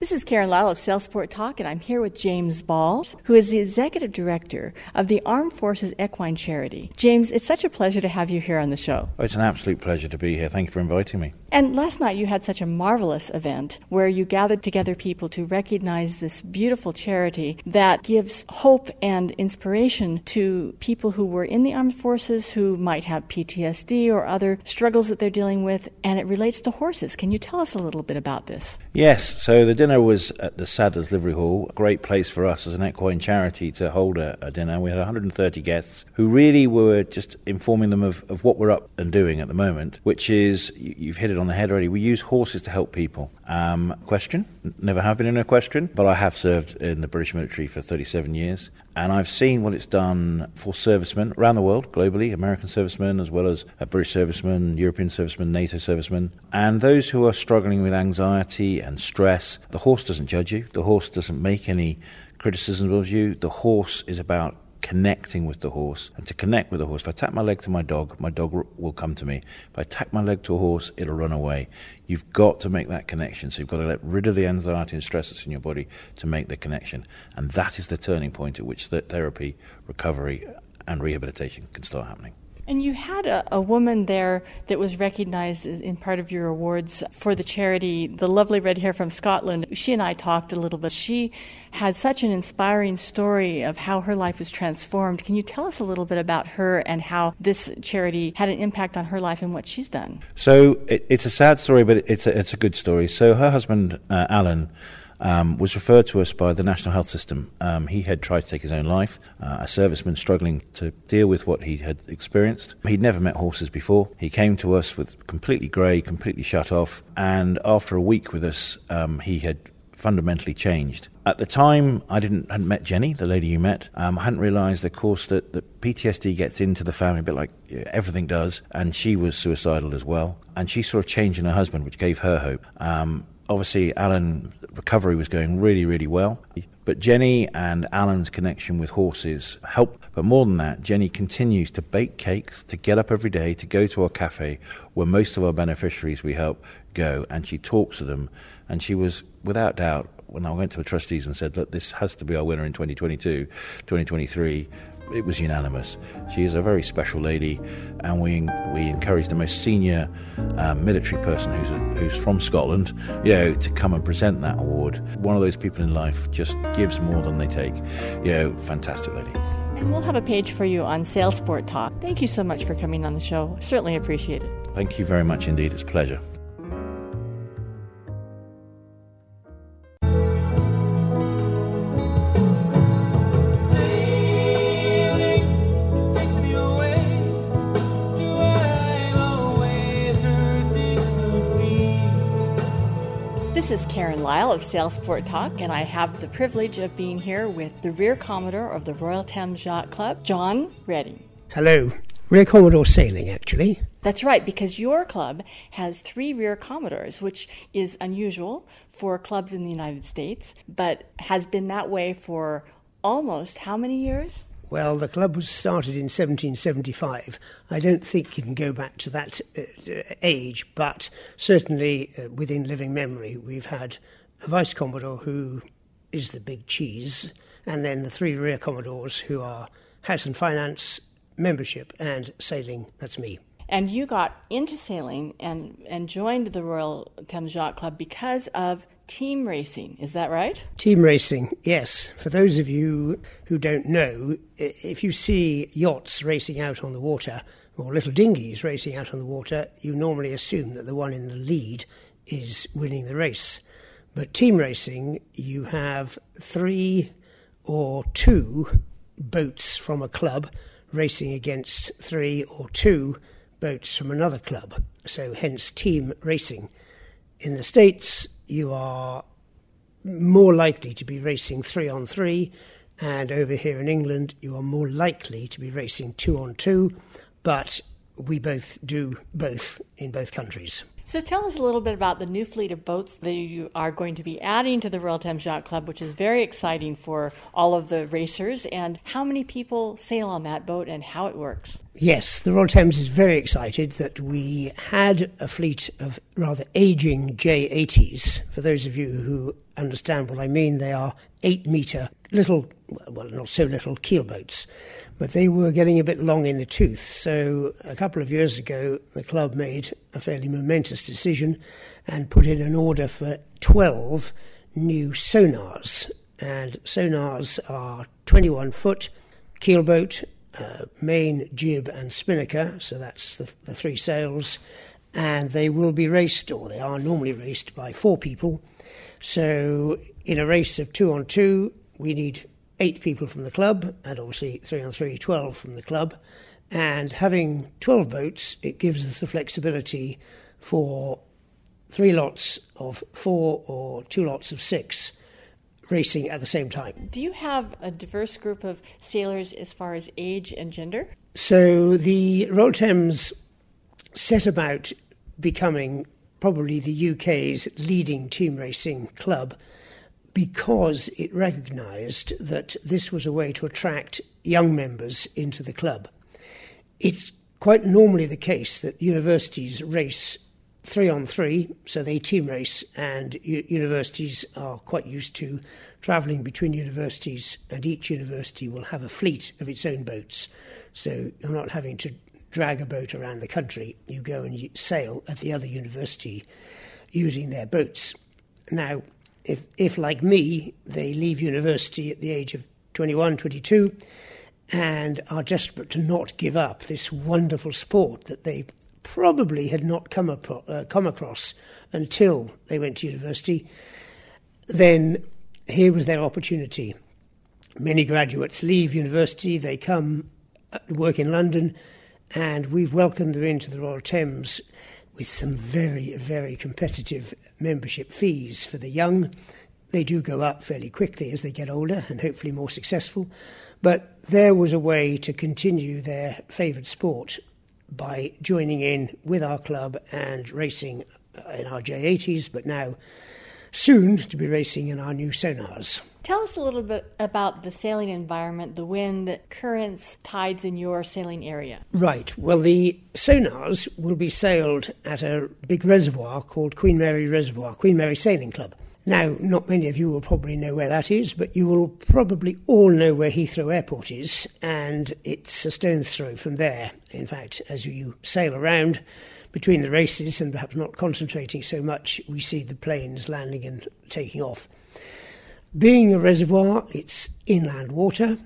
This is Karen Lyle of Sail Sport Talk, and I'm here with James Ball, who is the Executive Director of the Armed Forces Equine Charity. James, it's such a pleasure to have you here on the show. Oh, it's an absolute pleasure to be here. Thank you for inviting me. And last night you had such a marvelous event where you gathered together people to recognize this beautiful charity that gives hope and inspiration to people who were in the armed forces who might have PTSD or other struggles that they're dealing with, and it relates to horses. Can you tell us a little bit about this? Yes, so the dinner was at the Saddler's Livery Hall, a great place for us as an equine charity to hold a, a dinner. We had 130 guests who really were just informing them of, of what we're up and doing at the moment, which is, you've hit it on the head already, we use horses to help people. Um, question? Never have been in a question, but I have served in the British military for 37 years, and I've seen what it's done for servicemen around the world, globally, American servicemen as well as British servicemen, European servicemen, NATO servicemen, and those who are struggling with anxiety and stress. The horse doesn't judge you. The horse doesn't make any criticisms of you. The horse is about connecting with the horse. And to connect with the horse, if I tap my leg to my dog, my dog will come to me. If I tap my leg to a horse, it'll run away. You've got to make that connection. So you've got to let rid of the anxiety and stress that's in your body to make the connection. And that is the turning point at which the therapy, recovery, and rehabilitation can start happening. And you had a, a, woman there that was recognized in part of your awards for the charity, the lovely red hair from Scotland. She and I talked a little bit. She had such an inspiring story of how her life was transformed. Can you tell us a little bit about her and how this charity had an impact on her life and what she's done? So it, it's a sad story, but it's a, it's a good story. So her husband, uh, Alan, um, was referred to us by the National Health System. Um, he had tried to take his own life, uh, a serviceman struggling to deal with what he had experienced. He'd never met horses before. He came to us with completely grey, completely shut off, and after a week with us, um, he had fundamentally changed. At the time, I didn't hadn't met Jenny, the lady you met. Um, I hadn't realised, of course, that, that PTSD gets into the family a bit like everything does, and she was suicidal as well. And she saw a change in her husband, which gave her hope. Um, obviously, Alan recovery was going really, really well. But Jenny and Alan's connection with horses helped. But more than that, Jenny continues to bake cakes, to get up every day, to go to our cafe where most of our beneficiaries we help go, and she talks to them. And she was, without doubt, when I went to the trustees and said, look, this has to be our winner in 2022, 2023, it was unanimous. She is a very special lady, and we we encourage the most senior um, military person who's a, who's from Scotland, you know, to come and present that award. One of those people in life just gives more than they take. You know, fantastic lady. And we'll have a page for you on Sail Sport Talk. Thank you so much for coming on the show. Certainly appreciate it. Thank you very much indeed. It's a pleasure. This is Karen Lyle of Sail Sport Talk, and I have the privilege of being here with the Rear Commodore of the Royal Thames Yacht Club, John Redding. Hello. Rear Commodore Sailing, actually. That's right, because your club has three rear commodores, which is unusual for clubs in the United States, but has been that way for almost how many years? Well, the club was started in 1775. I don't think you can go back to that uh, age, but certainly uh, within living memory, we've had a vice commodore who is the big cheese, and then the three rear commodores who are house and finance, membership, and sailing. That's me. And you got into sailing and, and joined the Royal Thames Yacht Club because of team racing. Is that right? Team racing, yes. For those of you who don't know, if you see yachts racing out on the water or little dinghies racing out on the water, you normally assume that the one in the lead is winning the race. But team racing, you have three or two boats from a club racing against three or two boats from another club, so hence team racing. In the States, you are more likely to be racing three on three, and over here in England, you are more likely to be racing two on two, but we both do both in both countries. So tell us a little bit about the new fleet of boats that you are going to be adding to the Royal Thames Yacht Club, which is very exciting for all of the racers, and how many people sail on that boat and how it works. Yes, the Royal Thames is very excited that we had a fleet of rather aging J80s. For those of you who understand what I mean, they are eight metre little, well, not so little keelboats but they were getting a bit long in the tooth. So a couple of years ago, the club made a fairly momentous decision and put in an order for 12 new sonars. And sonars are 21 foot keelboat, uh, main, jib, and spinnaker. So that's the, the three sails. And they will be raced, or they are normally raced, by four people. So in a race of two on two, we need eight people from the club, and obviously three on three, 12 from the club. And having 12 boats, it gives us the flexibility for three lots of four or two lots of six racing at the same time. Do you have a diverse group of sailors as far as age and gender? So the Royal Thames set about becoming probably the UK's leading team racing club because it recognised that this was a way to attract young members into the club. It's quite normally the case that universities race three on three, so they team race, and u- universities are quite used to travelling between universities, and each university will have a fleet of its own boats. So you're not having to drag a boat around the country, you go and sail at the other university using their boats. Now, if, if like me, they leave university at the age of 21, 22, and are desperate to not give up this wonderful sport that they probably had not come, apro- uh, come across until they went to university, then here was their opportunity. Many graduates leave university, they come uh, work in London, and we've welcomed them into the Royal Thames with some very, very competitive membership fees for the young. they do go up fairly quickly as they get older and hopefully more successful. But there was a way to continue their favoured sport by joining in with our club and racing in our J80s, but now soon to be racing in our new sonars. Tell us a little bit about the sailing environment, the wind, currents, tides in your sailing area. Right. Well, the sonars will be sailed at a big reservoir called Queen Mary Reservoir, Queen Mary Sailing Club. Now, not many of you will probably know where that is, but you will probably all know where Heathrow Airport is, and it's a stone's throw from there. In fact, as you sail around between the races and perhaps not concentrating so much, we see the planes landing and taking off. Being a reservoir, it's inland water,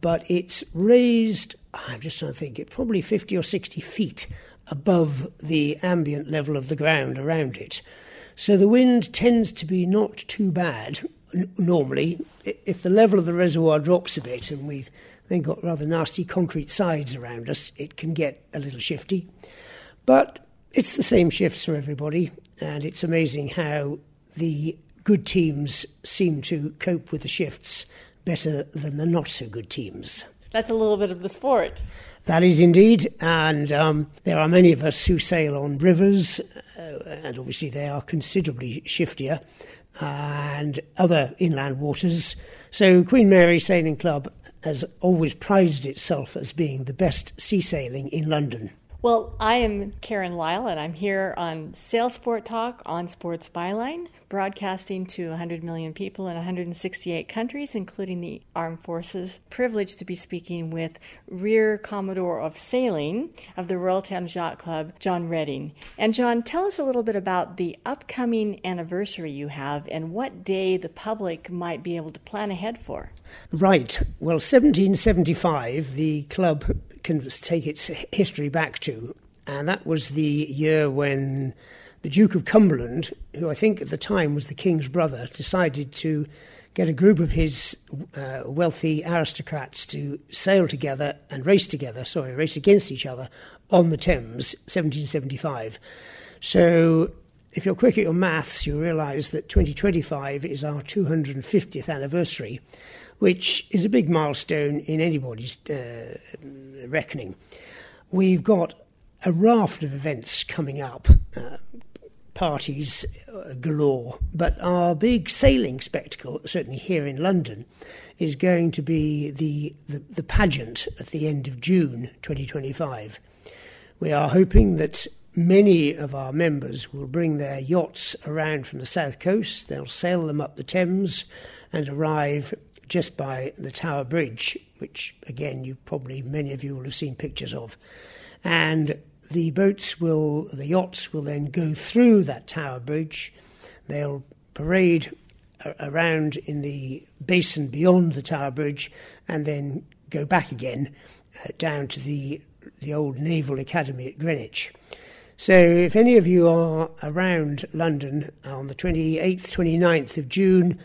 but it's raised, I'm just trying to think, it probably 50 or 60 feet above the ambient level of the ground around it. So the wind tends to be not too bad normally. If the level of the reservoir drops a bit and we've then got rather nasty concrete sides around us, it can get a little shifty. But it's the same shifts for everybody, and it's amazing how the good teams seem to cope with the shifts better than the not so good teams. That's a little bit of the sport. That is indeed, and um, there are many of us who sail on rivers, uh, and obviously they are considerably shiftier, and other inland waters. So Queen Mary Sailing Club has always prized itself as being the best sea sailing in London. Well, I am Karen Lyle, and I'm here on Sail Sport Talk on Sports Byline, broadcasting to 100 million people in 168 countries, including the armed forces. Privileged to be speaking with Rear Commodore of Sailing of the Royal Thames Yacht Club, John Redding. And John, tell us a little bit about the upcoming anniversary you have and what day the public might be able to plan ahead for. Right. Well, 1775, the club can take its history back to, and that was the year when the Duke of Cumberland, who I think at the time was the king's brother, decided to get a group of his uh, wealthy aristocrats to sail together and race together, sorry, race against each other on the Thames, 1775. So if you're quick at your maths, you realise that 2025 is our 250th anniversary, which is a big milestone in anybody's uh, reckoning. We've got a raft of events coming up, uh, parties uh, galore, but our big sailing spectacle, certainly here in London, is going to be the, the, the pageant at the end of June 2025. We are hoping that many of our members will bring their yachts around from the south coast. They'll sail them up the Thames and arrive just by the Tower Bridge, which again you probably many of you will have seen pictures of. And the boats will, the yachts will then go through that Tower Bridge. They'll parade around in the basin beyond the Tower Bridge and then go back again uh, down to the the old Naval Academy at Greenwich. So, if any of you are around London on the 28th, 29th of June,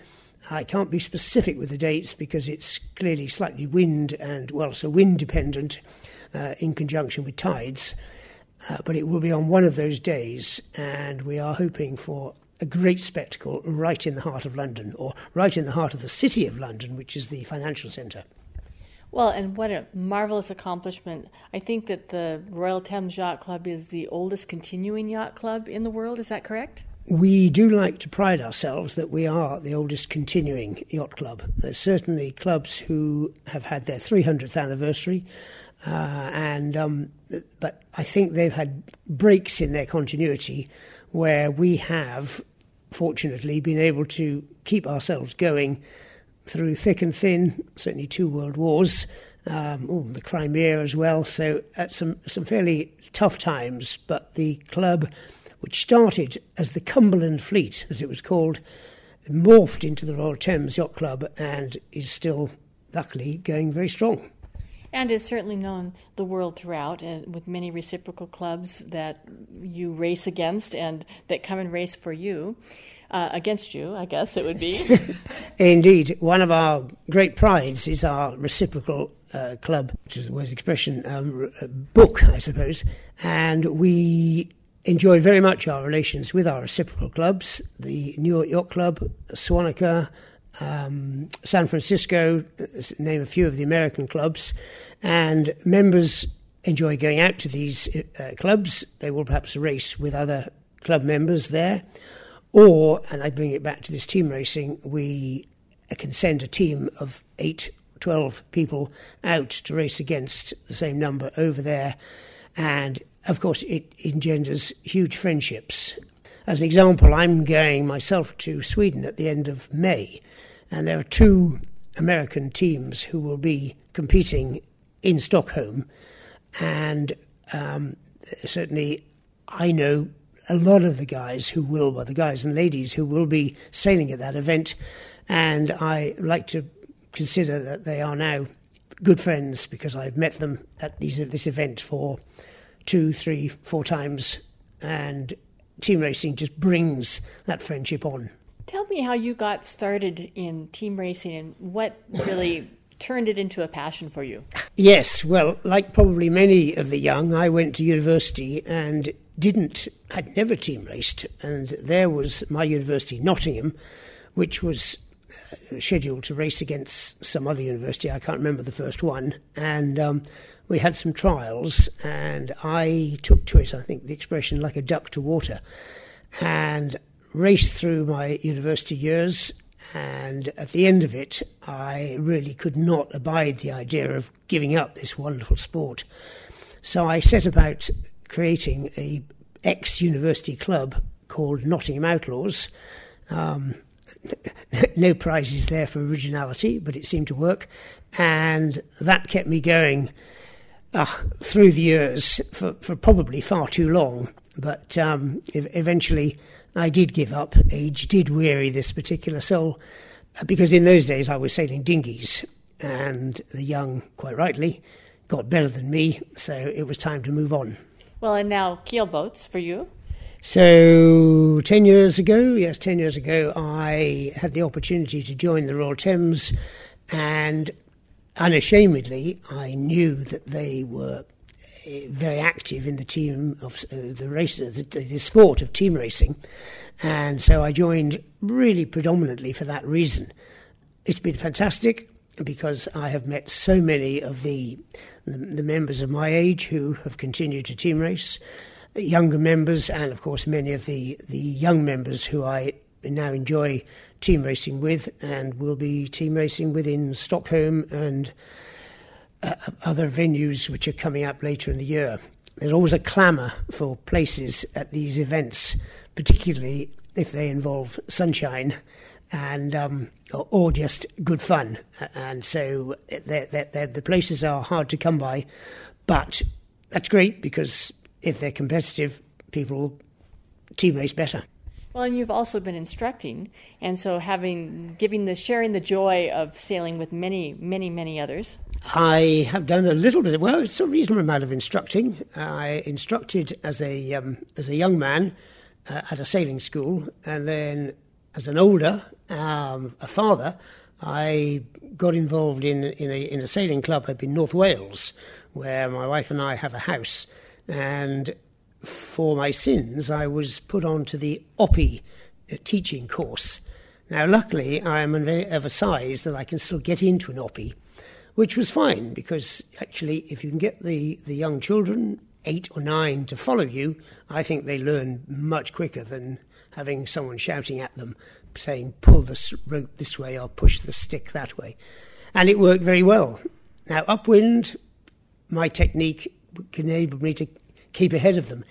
I can't be specific with the dates because it's clearly slightly wind and, well, so wind dependent uh, in conjunction with tides. Uh, but it will be on one of those days, and we are hoping for a great spectacle right in the heart of London, or right in the heart of the city of London, which is the financial centre. Well, and what a marvelous accomplishment. I think that the Royal Thames Yacht Club is the oldest continuing yacht club in the world. Is that correct? We do like to pride ourselves that we are the oldest continuing yacht club. There's certainly clubs who have had their 300th anniversary, uh, and um, but I think they've had breaks in their continuity where we have, fortunately, been able to keep ourselves going through thick and thin. Certainly, two world wars, um, oh, the Crimea as well. So at some some fairly tough times, but the club which started as the Cumberland Fleet, as it was called, morphed into the Royal Thames Yacht Club and is still, luckily, going very strong. And is certainly known the world throughout, and with many reciprocal clubs that you race against and that come and race for you. Uh, against you, I guess it would be. Indeed. One of our great prides is our reciprocal uh, club, which is the word's expression, um, book, I suppose. And we enjoy very much our relations with our reciprocal clubs, the New York Yacht Club, Sewanee, um, San Francisco, name a few of the American clubs, and members enjoy going out to these uh, clubs. They will perhaps race with other club members there, or, and I bring it back to this team racing, we can send a team of eight, 12 people out to race against the same number over there. And of course, it engenders huge friendships. As an example, I'm going myself to Sweden at the end of May, and there are two American teams who will be competing in Stockholm. And um, certainly, I know a lot of the guys who will, well, the guys and ladies who will be sailing at that event, and I like to consider that they are now good friends because I've met them at these, this event for two, three, four times, and team racing just brings that friendship on. Tell me how you got started in team racing and what really turned it into a passion for you. Yes, well, like probably many of the young, I went to university and didn't, had never team raced. And there was my university, Nottingham, which was scheduled to race against some other university. I can't remember the first one. And um, we had some trials, and I took to it, I think, the expression like a duck to water, and raced through my university years. And at the end of it, I really could not abide the idea of giving up this wonderful sport. So I set about creating a ex-university club called Nottingham Outlaws. Um, no prizes there for originality, but it seemed to work, and that kept me going uh, through the years for, for probably far too long. But um, eventually, I did give up. Age did weary this particular soul, uh, because in those days I was sailing dinghies, and the young, quite rightly, got better than me, so it was time to move on. Well, and now keel boats for you. So, 10 years ago, yes, 10 years ago, I had the opportunity to join the Royal Thames, and unashamedly, I knew that they were eh, very active in the team of uh, the race, the, the sport of team racing, and so I joined really predominantly for that reason. It's been fantastic because I have met so many of the, the, the members of my age who have continued to team race, younger members, and of course many of the the young members who I now enjoy team racing with, and will be team racing with in Stockholm and uh, other venues which are coming up later in the year. There's always a clamour for places at these events, particularly if they involve sunshine and um, or, just good fun. And so they're, they're, they're, the places are hard to come by, but that's great because if they're competitive, people team race better. Well, and you've also been instructing, and so having giving the sharing the joy of sailing with many, many, many others. I have done a little bit. Well, it's a reasonable amount of instructing. I instructed as a um, as a young man uh, at a sailing school, and then as an older um, a father, I got involved in in a, in a sailing club up in North Wales, where my wife and I have a house, and for my sins, I was put onto the Oppie uh, teaching course. Now, luckily, I am of a size that I can still get into an Oppie, which was fine because actually, if you can get the, the young children, eight or nine, to follow you, I think they learn much quicker than having someone shouting at them saying, pull the rope this way or push the stick that way. And it worked very well. Now, upwind, my technique enabled me to keep ahead of them.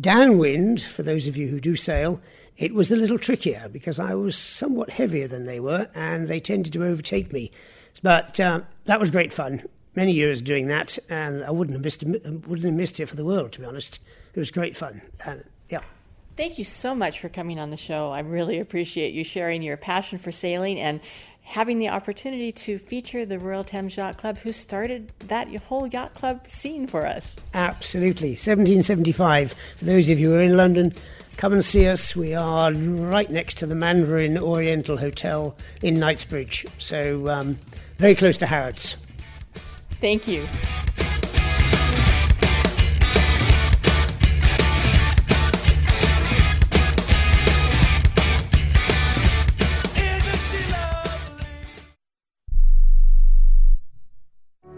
Downwind, for those of you who do sail, it was a little trickier because I was somewhat heavier than they were and they tended to overtake me. But uh, that was great fun. Many years doing that, and I wouldn't have missed wouldn't have missed it for the world. To be honest, it was great fun. And yeah. Thank you so much for coming on the show. I really appreciate you sharing your passion for sailing and having the opportunity to feature the Royal Thames Yacht Club, who started that whole yacht club scene for us. Absolutely. 1775. For those of you who are in London, come and see us. We are right next to the Mandarin Oriental Hotel in Knightsbridge, so um, very close to Harrods. Thank you.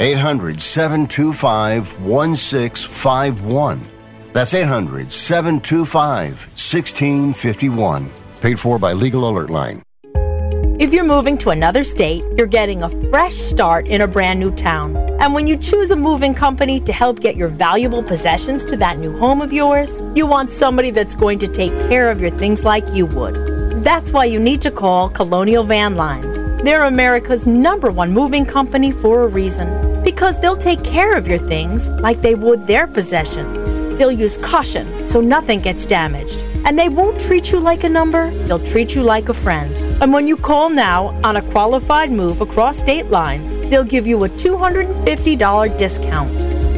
800 725 1651. That's 800 725 1651. Paid for by Legal Alert Line. If you're moving to another state, you're getting a fresh start in a brand new town. And when you choose a moving company to help get your valuable possessions to that new home of yours, you want somebody that's going to take care of your things like you would. That's why you need to call Colonial Van Lines. They're America's number one moving company for a reason. Because they'll take care of your things like they would their possessions. They'll use caution so nothing gets damaged. And they won't treat you like a number, they'll treat you like a friend. And when you call now on a qualified move across state lines, they'll give you a $250 discount.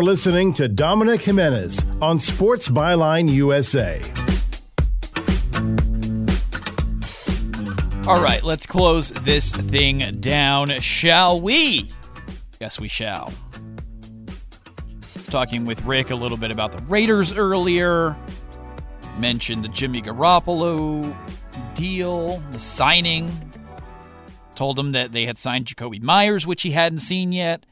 You're listening to Dominic Jimenez on Sports Byline USA. All right, let's close this thing down, shall we? Yes, we shall. Talking with Rick a little bit about the Raiders earlier. Mentioned the Jimmy Garoppolo deal, the signing. Told him that they had signed Jakobi Meyers, which he hadn't seen yet.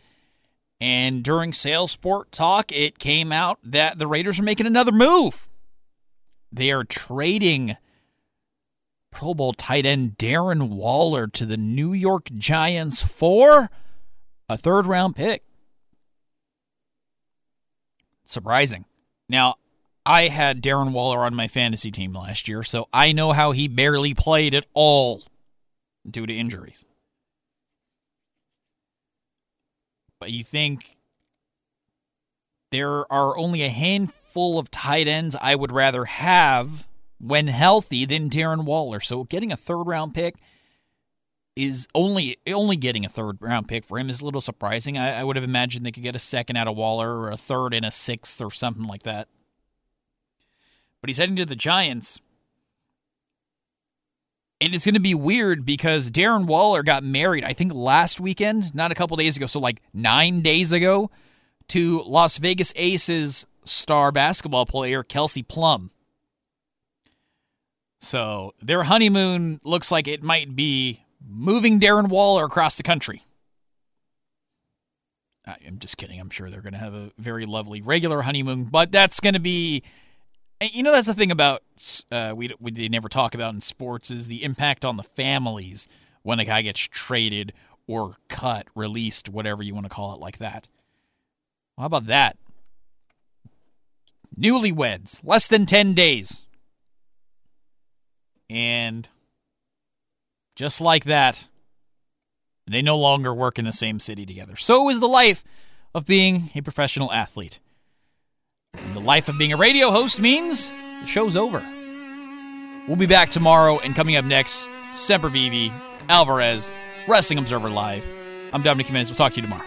And during Sail Sport Talk, it came out that the Raiders are making another move. They are trading Pro Bowl tight end Darren Waller to the New York Giants for a third round pick. Surprising. Now, I had Darren Waller on my fantasy team last year, so I know how he barely played at all due to injuries. But you think there are only a handful of tight ends I would rather have when healthy than Darren Waller. So getting a third round pick is only only getting a third round pick for him is a little surprising. I, I would have imagined they could get a second out of Waller or a third and a sixth or something like that. But he's heading to the Giants. And it's going to be weird because Darren Waller got married, I think last weekend, not a couple days ago, so like nine days ago, to Las Vegas Aces star basketball player Kelsey Plum. So their honeymoon looks like it might be moving Darren Waller across the country. I'm just kidding. I'm sure they're going to have a very lovely regular honeymoon, but that's going to be And you know that's the thing about uh, we we they never talk about in sports is the impact on the families when a guy gets traded or cut, released, whatever you want to call it, like that. Well, how about that? Newlyweds, less than ten days, and just like that, they no longer work in the same city together. So is the life of being a professional athlete. And the life of being a radio host means the show's over. We'll be back tomorrow, and coming up next, Sempervive, Alvarez, Wrestling Observer Live. I'm Dominic Jimenez. We'll talk to you tomorrow.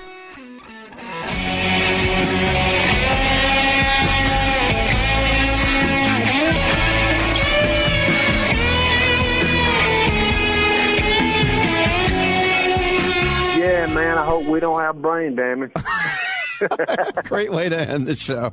Yeah, man, I hope we don't have brain damage. Great way to end the show.